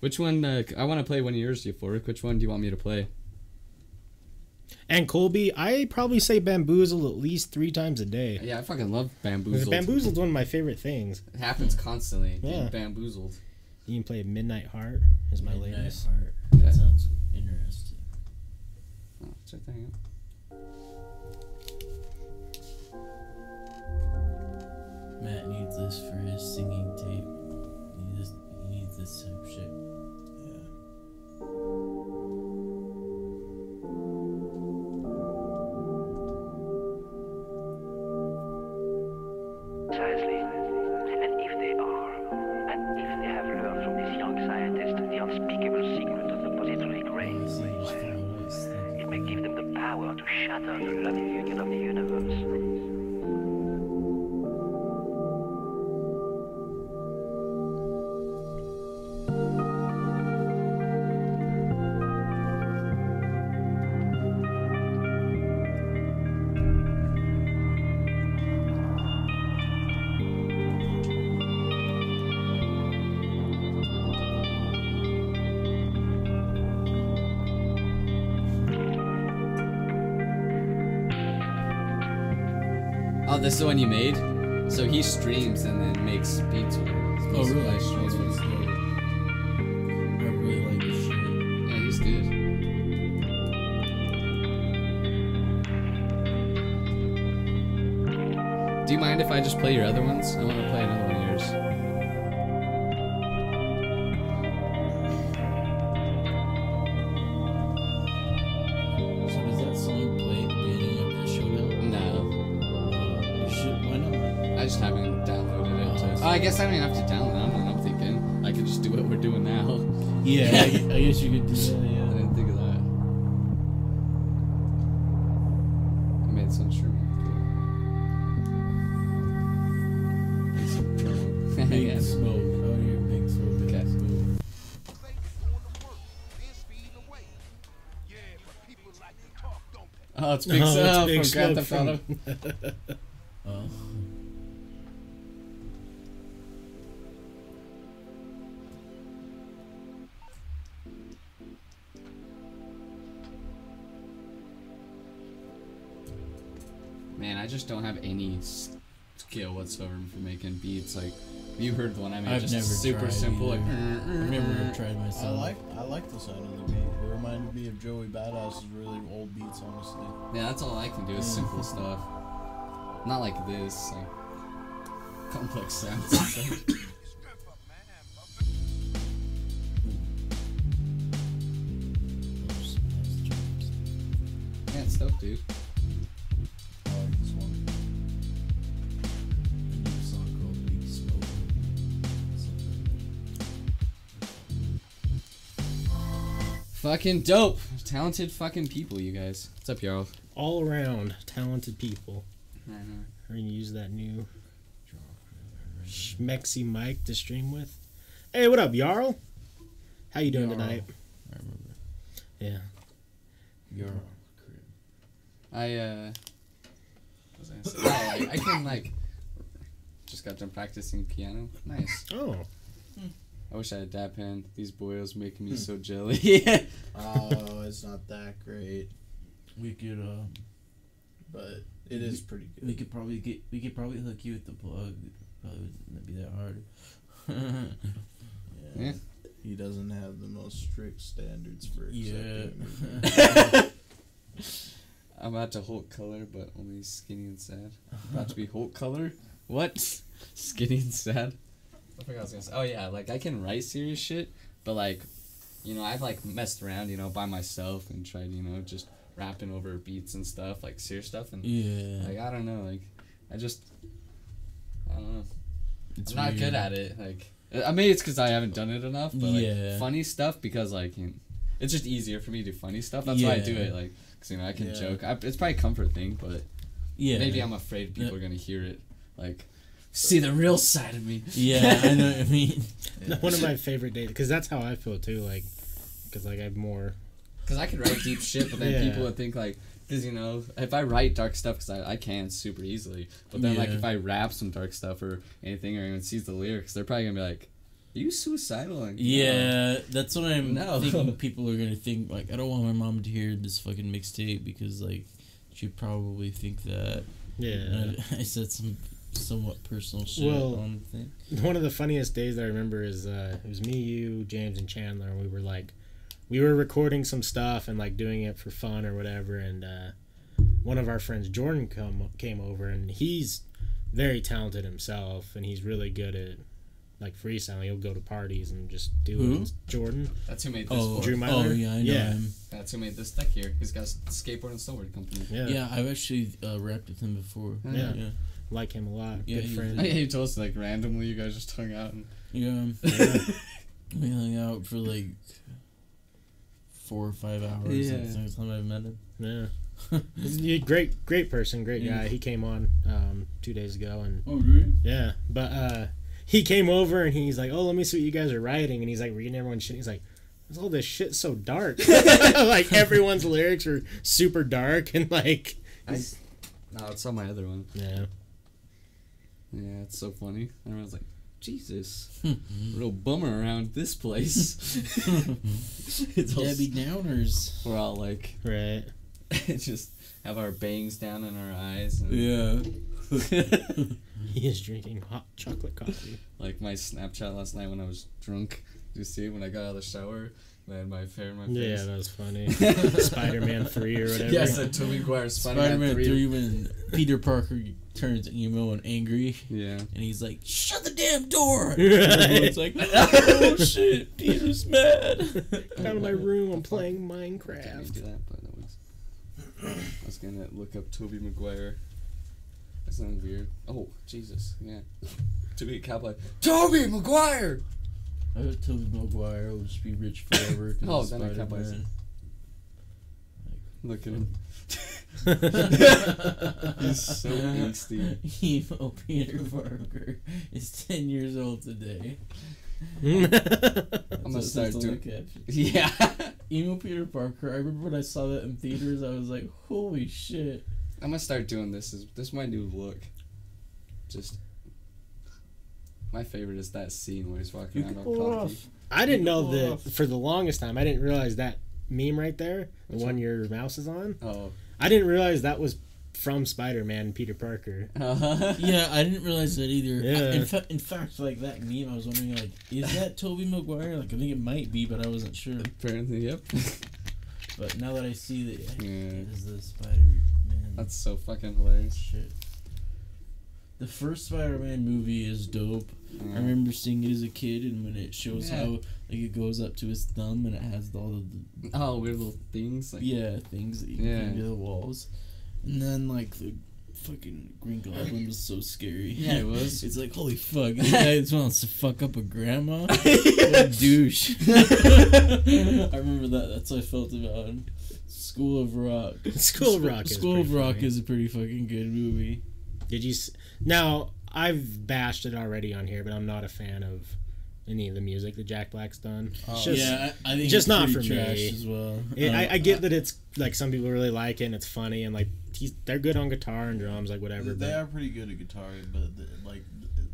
which one? Uh, I want to play one of yours, Euphoric. Which one do you want me to play? And Colby, I probably say bamboozle at least three times a day. Yeah, I fucking love Because bamboozled. Bamboozled's one of my favorite things. It happens constantly. Yeah. Yeah. Bamboozled. You can play Midnight Heart is my Midnight latest. Heart. Yeah. That sounds interesting. Oh, check that out. Matt needs this for his singing tape. Oh, this is the one you made? So he streams and then makes beats with it. Oh, really? like streams with his I really like this shit. Yeah, he's good. Do you mind if I just play your other ones? I want to play another one of yours. Guess I don't even have to download it. I don't know what I'm thinking. I could just do what we're doing now. Yeah, I, I [laughs] guess you could do that. I didn't think of that. I made some streaming. Big [laughs] yeah. smoke. Oh, you're big smoke. Big Okay. smoke. Oh, it's Big [laughs] Oh, it's Smoke from Grand Smoke Theft from- Auto. Just don't have any skill whatsoever for making beats. Like, you heard the one I made, I've just never super tried simple. either. Like, I've never uh, uh. tried I myself. like I like the sound of the beat. It reminded me of Joey Badass's really old beats, honestly. yeah, that's all I can do is Yeah. simple stuff. Not like this, like complex sounds. [coughs] [coughs] Fucking dope. Talented fucking people, you guys. What's up, y'all? All around talented people. I know. We're gonna use that new Schmexy mic to stream with. Hey, what up, Jarl? How you doing Jarl. tonight? I remember. Yeah. Your I uh was I, gonna say? Oh, I, I can like just got done practicing piano. Nice. Oh. I wish I had that pen. These boils making me so jelly. [laughs] Oh, it's not that great, We could um but it is pretty good. we could probably get we could probably hook you with the plug. Probably wouldn't be that hard. [laughs] Yeah. He doesn't have the most strict standards for Yeah. accepting. [laughs] I'm about to Hulk color, but only skinny and sad. about to be Hulk color? What? Skinny and sad? I forgot I was gonna say. Oh yeah, like I can write serious shit, but like, you know, I've like messed around, you know, by myself and tried, you know, just rapping over beats and stuff, like serious stuff, and yeah. like I don't know, like I just, I don't know. It's I'm not good at it. Like, I mean, it's because I haven't done it enough. But like, Yeah. funny stuff because like, you know, it's just easier for me to do funny stuff. That's why I do it. Like, cause you know I can Yeah. joke. I, it's probably a comfort thing, but Yeah. maybe I'm afraid people Yeah. are gonna hear it. Like, see the real side of me. Yeah, I know. what I mean, [laughs] One of my favorite days, because that's how I feel too. Like, because like I'm more. Because I could write deep shit, but then Yeah. people would think like, because you know, if I write dark stuff, because I, I can super easily, but then like if I rap some dark stuff or anything, or anyone sees the lyrics, they're probably gonna be like, "Are you suicidal?" Like, no. yeah, that's what I'm No. thinking. [laughs] People are gonna think like, I don't want my mom to hear this fucking mixtape because like she'd probably think that. Yeah. I, [laughs] I said some somewhat personal shit Well, on the thing. [laughs] One of the funniest days that I remember is uh, it was me, you, James, and Chandler, and we were like, we were recording some stuff and like doing it for fun or whatever, and uh, one of our friends, Jordan, come came over, and he's very talented himself, and he's really good at like freestyling. He'll go to parties and just do Who? it. Jordan. That's who made this. Oh. Drew Myler? oh yeah, I know Yeah. him. That's who made this deck here. He's got a s- skateboard and snowboard company. Yeah, Yeah, I've actually uh, rapped with him before. Oh, Yeah. yeah, like him a lot. Yeah, good he's- friend. Yeah, [laughs] you told us like randomly you guys just hung out and yeah. [laughs] we hung out for like four or five hours. Yeah. That's the only time I've met him. Yeah. [laughs] He's a great, great person, great Yeah. guy. He came on um, two days ago, and Oh, really? yeah, but uh, he came over and he's like, "Oh, let me see what you guys are writing," and he's like reading everyone's shit. He's like, "What's all this shit so dark?" like everyone's lyrics are super dark and like, I, no, it's on my other one. yeah, Yeah, it's so funny. And everyone's like, Jesus, [laughs] mm-hmm. real bummer around this place. [laughs] [laughs] it's all, Debbie Downers. we're all like, right. just have our bangs down in our eyes. And, Yeah. He is drinking hot chocolate coffee. like my Snapchat last night when I was drunk. Did you see it when I got out of the shower? I had my hair in my Yeah, that was funny. [laughs] Spider Man three or whatever. Yes, the Tobey Maguire Spider-Man, Spider-Man 3. 3 when Peter Parker turns emo and angry. Yeah. And he's like, shut the damn door! [laughs] Right. It's like, [laughs] oh shit, Peter's mad. Get out of my room. I'm playing Minecraft. do that, but that was. I was gonna look up Tobey Maguire. That sounded weird. Oh Jesus, yeah. To be a cowboy, Tobey Maguire. I bet Tobey Maguire will just be rich forever. [coughs] 'cause Oh, of then I can't buy Spider-Man. Look at him. [laughs] [laughs] He's so angsty. [laughs] Emo Peter Parker is 10 years old today. I'm That's gonna what- start that's all doing. I. Yeah. Emo Peter Parker. I remember when I saw that in theaters, I was like, holy shit. I'm gonna start doing this. Is this is my new look? Just. My favorite is that scene where he's walking You around can all pull it cocky. off. I didn't know that for the longest time. I didn't realize that meme right there, the Which one one? your mouse is on. Oh. I didn't realize that was from Spider Man Peter Parker. Uh-huh. [laughs] Yeah, I didn't realize that either. I- Yeah. in, fa- in fact, like that meme, I was wondering, like, is that [laughs] Tobey Maguire? Like, I think it might be, but I wasn't sure. Apparently, yep. [laughs] But now that I see that, Yeah. it is the Spider Man. That's so fucking hilarious. shit. The first Spider-Man movie is dope. Yeah. I remember seeing it as a kid, and when it shows Yeah. how like it goes up to his thumb and it has all the Oh, weird little things. Like, yeah things that you Yeah. can pin to the walls, and then like the fucking Green Goblin was so scary. [laughs] Yeah, it [laughs] was. it's like holy fuck, this guy just wants to fuck up a grandma. [laughs] What a douche. I remember that. That's how I felt about him. School of Rock. School of Rock is School of Rock funny. is a pretty fucking good movie. Did you? S- now I've bashed it already on here, but I'm not a fan of any of the music that Jack Black's done. It's just, yeah, I, I think just it's not for trash me. as well. It, Um, I, I get that it's like some people really like it and it's funny and like he's they're good on guitar and drums like whatever. They but- are pretty good at guitar, but the, like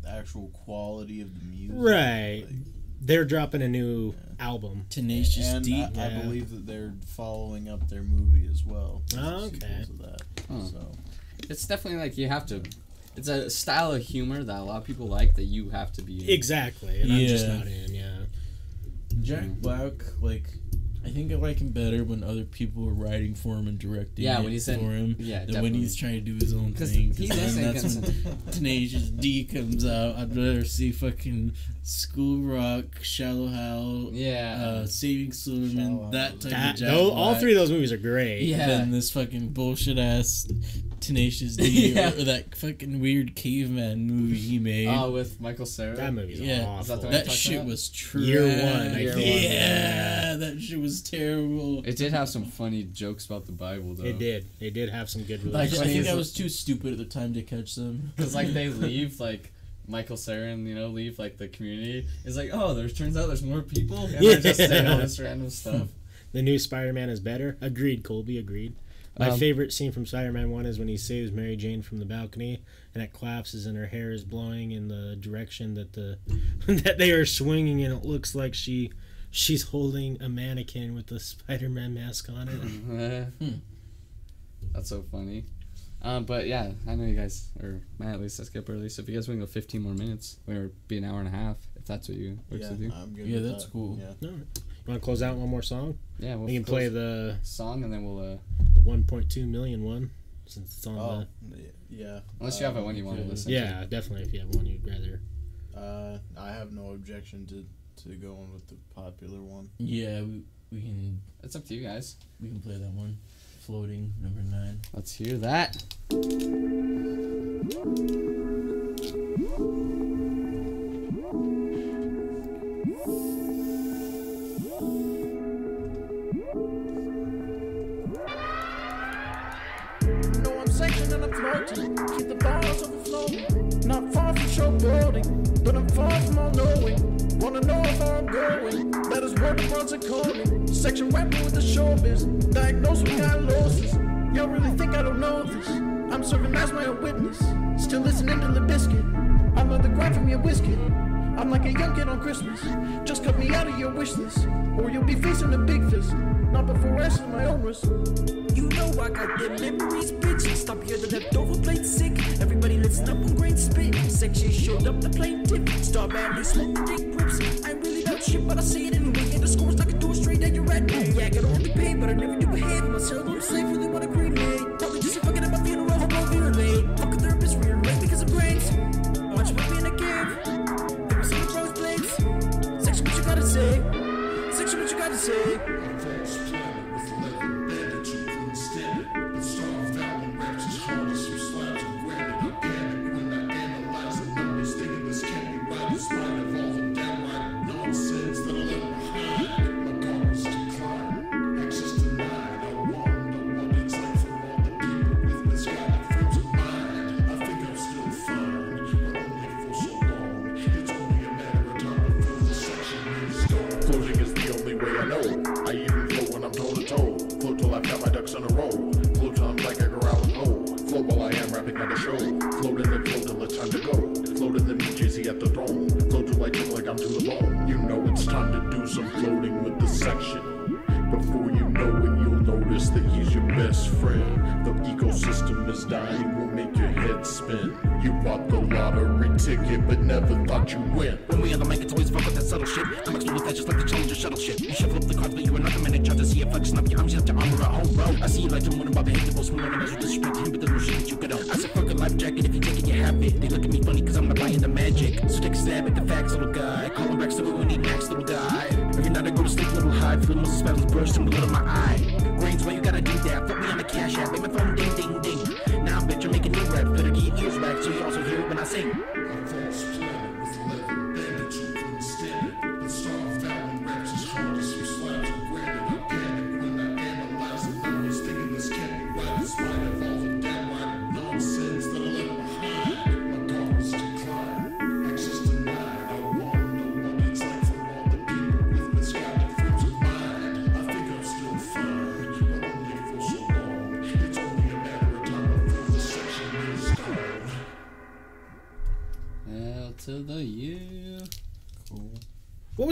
the actual quality of the music, right. like- They're dropping a new album. Tenacious and D. I, I yeah. believe that they're following up their movie as well. Oh, okay. sequel that. Huh. So It's definitely like you have to. It's a style of humor that a lot of people like that you have to be in. Exactly, and I'm just Yeah. not in. Yeah. Jack Black, like, I think I like him better when other people are writing for him and directing Yeah, when he's in- for him yeah, than when he's trying to do his own 'Cause thing. he 'cause does then that's when [laughs] Tenacious D comes out. I'd rather see fucking School Rock, Shallow Hal, Yeah. uh, Saving Silverman, Shallow that type That, of Jack tho- all three of those movies are great. Yeah. Than this fucking bullshit ass Tenacious D [laughs] Yeah. or, or that fucking weird caveman movie he made. Oh, with Michael Cera. That movie's Yeah. awful. Is that the that shit about? was true. Year one, Year think. one, yeah, that shit was terrible. It did have some funny jokes about the Bible though. It did. It did have some good I, Like. I think I was too stupid at the time to catch them. [laughs] Because like they leave like Michael Cera and you know leave like the community. It's like oh, there turns out there's more people. And they're just saying all this random [laughs] stuff. The new Spider-Man is better. Agreed, Colby. Agreed. My Um, favorite scene from Spider-Man One is when he saves Mary Jane from the balcony, and it collapses, and her hair is blowing in the direction that the [laughs] that they are swinging, and it looks like she she's holding a mannequin with the Spider-Man mask on it. [laughs] [laughs] Hmm. That's so funny. Um, but yeah, I know you guys, or Matt at least, I skip early. So if you guys want to go 15 more minutes, or be an hour and a half, if that's what you works yeah, with you. I'm good. Yeah, that's that. cool. Yeah. No, you want to close out one more song? Yeah, we'll we can play the song and then we'll. uh the 1.2 million one. since it's on Oh, yeah. Unless you have uh, it when you wanna could- listen. the. Yeah, definitely. If you have one you'd rather. Uh, I have no objection to to go on with the popular one. Yeah, we, we can It's up to you guys. we can play that one. Floating number nine. Let's hear that. know I'm sanctioned and I'm floating. Keep the bars overflowing. Not far from showboating, but I'm far from all knowing. Wanna know how I'm going? That is where the ones are calling. Section rapping with the showbiz. Diagnosed with gynosis. Y'all really think I don't know this? I'm serving as my own witness. Still listening to the biscuit. I'm on the grind from your whiskey. I'm like a young kid on Christmas. Just cut me out of your wish list, or you'll be facing a big fist. Not before asking my own risk. You know I got them memories, bitch. Stop here, the leftover plate sick. Everybody listen up on great spit. Section showed up the plaintiff. Star badly smoke the dick rips. I really about shit, but I say it in anyway. And the scores like a door straight at your rat. Yeah, I gotta only pay, but I never do behave. Myself, I'm safe, really wanna cremate. Probably just fucking at my funeral, Section,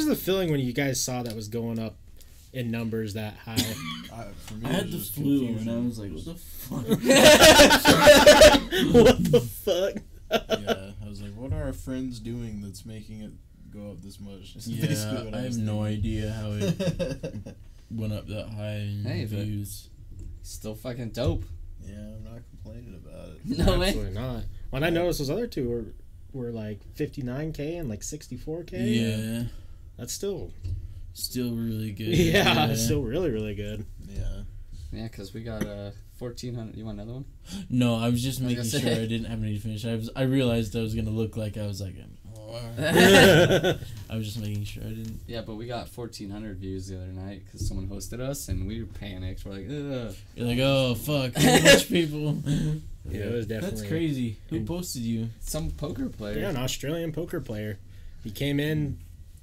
was the feeling when you guys saw that was going up in numbers that high? [laughs] I, for me, I it had was the just flu confusion. and I was like, what the fuck? [laughs] what the fuck? yeah, I was like, what are our friends doing that's making it go up this much? That's [laughs] yeah, basically what I have was no idea how it went up that high in Hey, views. Still fucking dope. Yeah, I'm not complaining about it. No way. Absolutely not. When I noticed those other two were were like 59k and like 64k. Yeah, That's still still really good. [laughs] yeah, it's still really really good. Yeah. Yeah, because we got uh, 1400. You want another one? No, I was just I was making sure. I didn't have any to finish. I was. I realized I was gonna look like I was like. [laughs] I was just making sure I didn't. Yeah, but we got 1400 views the other night because someone hosted us and we panicked. We're like, ugh. You're like, oh fuck, too [laughs] much people. Yeah, it was definitely That's crazy. Who posted you? Some poker player. Yeah, an Australian poker player. He came in,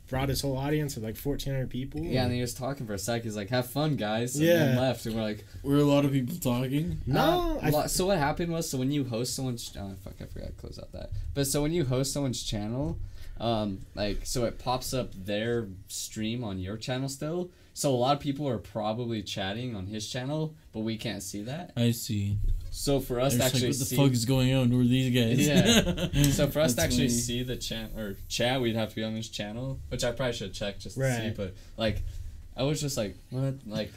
brought his whole audience of like 1,400 people. Yeah, and he was talking for a sec. He's like, "Have fun, guys." And Yeah. then left, and we're like, we Were a lot of people talking? no, Uh, lo- so what happened was, so when you host someone's, oh fuck, I forgot to close out that. But so when you host someone's channel, um, like so it pops up their stream on your channel still. So a lot of people are probably chatting on his channel, but we can't see that. I see. So for us to actually like, what the see, fuck is going on? Who are these guys? Yeah. [laughs] so for us to actually funny. see the chat or chat, we'd have to be on this channel, which I probably should check just to see. But like, I was just like, what? Like,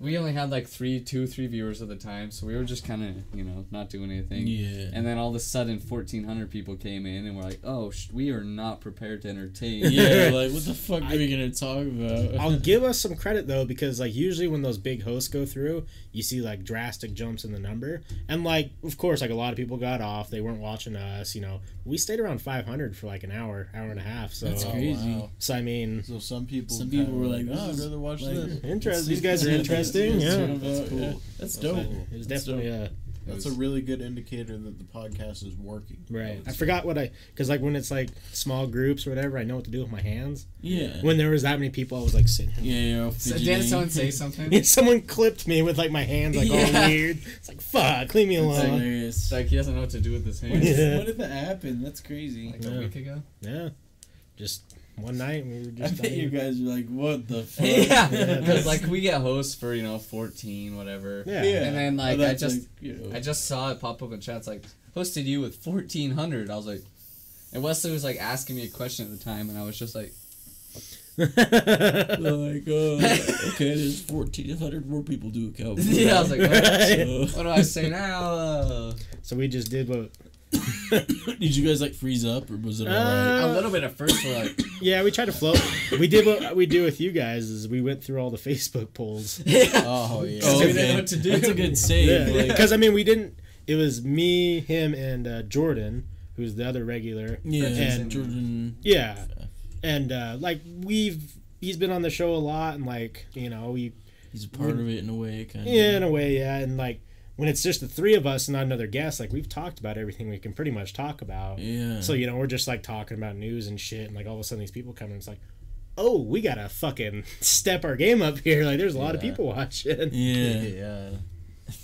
we only had like three, two, three viewers at the time, so we were just kind of, you know, not doing anything. Yeah. And then all of a sudden, fourteen hundred people came in, and we're like, oh, sh- we are not prepared to entertain. yeah, [laughs] like what the fuck are we gonna talk about? I'll [laughs] give us some credit though because like usually when those big hosts go through, you see like drastic jumps in the number, and like of course like a lot of people got off, they weren't watching us. You know, we stayed around 500 for like an hour, hour and a half. So That's oh, crazy. wow. So I mean, So some people, Some people were like, "Oh, I'd "This is rather watch like- this." interest. These guys are interesting. Yeah, That's cool. Yeah. That's So dope. It was That's definitely dope. uh, That's a really good indicator that the podcast is working. right. I forgot what I because like when it's like small groups or whatever, I know what to do with my hands. Yeah. When there was that many people, I was like sitting. yeah. all So, did someone say [laughs] something? And [laughs] someone clipped me with like my hands like all Yeah. weird. It's like fuck, leave me That's alone. hilarious. It's like he doesn't know what to do with his [laughs] When hands. did, Yeah. when did that happen? That's crazy. Like Yeah. a week ago. Yeah, just one night we were I just. bet you guys were like, what the [laughs] fuck? yeah, [laughs] because like we get hosts for you know fourteen whatever. Yeah. And then like Oh, I just like, you know. I just saw it pop up in chats like hosted you with fourteen hundred. I was like, and Wesley was like asking me a question at the time, and I was just like, [laughs] like, uh, okay, there's 1,400 more people do account. for yeah, I was like, Right. what, what do I say now? Uh, so we just did what? [coughs] Did you guys like freeze up or was it alright? Uh, a little bit at first, we're like, [coughs] Yeah, we tried to float. We did what we do with you guys is we went through all the Facebook polls. [laughs] yeah. Oh yeah. [laughs] So we know okay. what to do. That's a good save. Yeah, like- because I mean we didn't. It was me, him, and uh, Jordan, who's the other regular. yeah, and Jordan. yeah, and uh, like we've he's been on the show a lot, and like you know we He's a part of it in a way, kind of. yeah in a way yeah, and like when it's just the three of us and not another guest, like we've talked about everything we can pretty much talk about. Yeah. So you know we're just like talking about news and shit, and like all of a sudden these people come in, it's like. Oh, we gotta fucking [laughs] step our game up here. Like, there's a lot of people watching. yeah. yeah.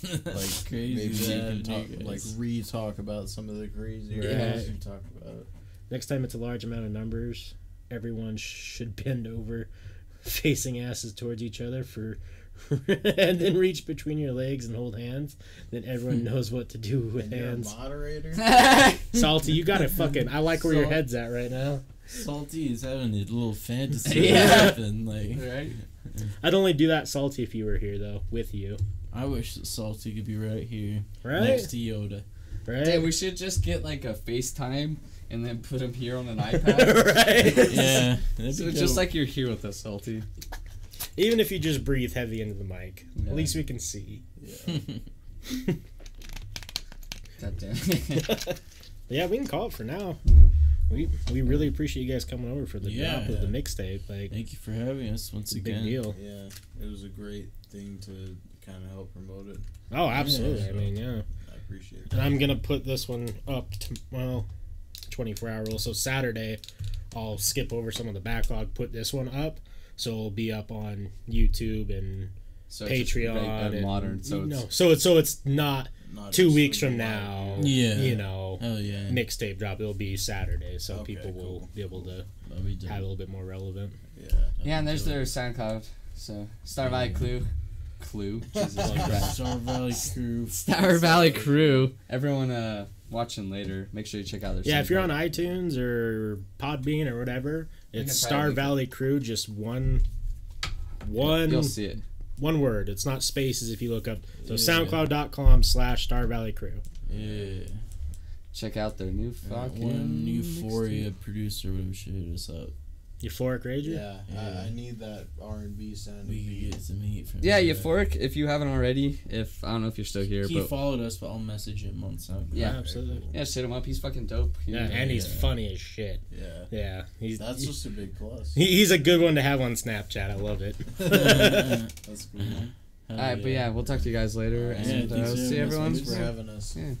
like [laughs] Like crazy. maybe we can talk, guys- like re-talk about some of the crazier Yeah. things we talked about. Next time it's a large amount of numbers, everyone should bend over, [laughs] facing asses towards each other for, [laughs] and then reach between your legs and hold hands. Then everyone hmm. knows what to do with And you're a hands. moderator. [laughs] Salty, you got it. fucking. I like where your head's at right now. Salty is having a little fantasy. [laughs] Yeah. And like, right? I'd only do that, Salty, if you were here though, with you. I wish that Salty could be right here Right? next to Yoda. Right? Hey, we should just get like a FaceTime and then put him here on an iPad. right? Yeah. So just like you're here with us, Salty. Even if you just breathe heavy into the mic, Yeah. at least we can see. [laughs] God damn. [laughs] Yeah, we can call it for now. Mm. We we really appreciate you guys coming over for the Yeah. drop of the mixtape. Like, Thank you for having us once it's a again. big deal. Yeah, it was a great thing to kind of help promote it. Oh, absolutely. Yeah, I mean, yeah. I appreciate it. And I'm gonna put this one up. To, well, 24 hour rule. So Saturday, I'll skip over some of the backlog. Put this one up, so it'll be up on YouTube and So Patreon. right, and, modern, so no, it's- so it's so it's not Not two weeks from now. Yeah. you know, Hell yeah. mixtape drop. It'll be Saturday, so Okay, people will cool. be able to be have a little bit more relevant. Yeah. Yeah, and there's their SoundCloud. So Star Valley Clue. Clue. [laughs] Jesus Star Valley Crew. Star Valley Crew. Everyone uh watching later, make sure you check out their Yeah, if you're on iTunes or Podbean or whatever, We it's Star probably- Valley Crew. Just one, one. You'll see it. one word. It's not spaces if you look up. So Yeah. soundcloud.com slash Star Valley Crew. Yeah. Check out their new fucking one. Euphoric producer would should hit us up. Euphoric Rager? Yeah, Yeah. I, I need that R and B sound. We could get some heat from Yeah. Euphoric, if you haven't already, if I don't know if you're still here, He but followed us, but I'll message him on SoundCloud. Yeah. absolutely. yeah, just hit him up. He's fucking dope. He- Yeah, and he's yeah. funny as shit. Yeah, Yeah, he's that's just a big plus. he, he's a good one to have on Snapchat. I love it. [laughs] [laughs] That's cool. Hell Alright, but yeah, we'll talk to you guys later, yeah, and uh, thanks we'll see everyone. Thanks for having us. Yeah. Yeah.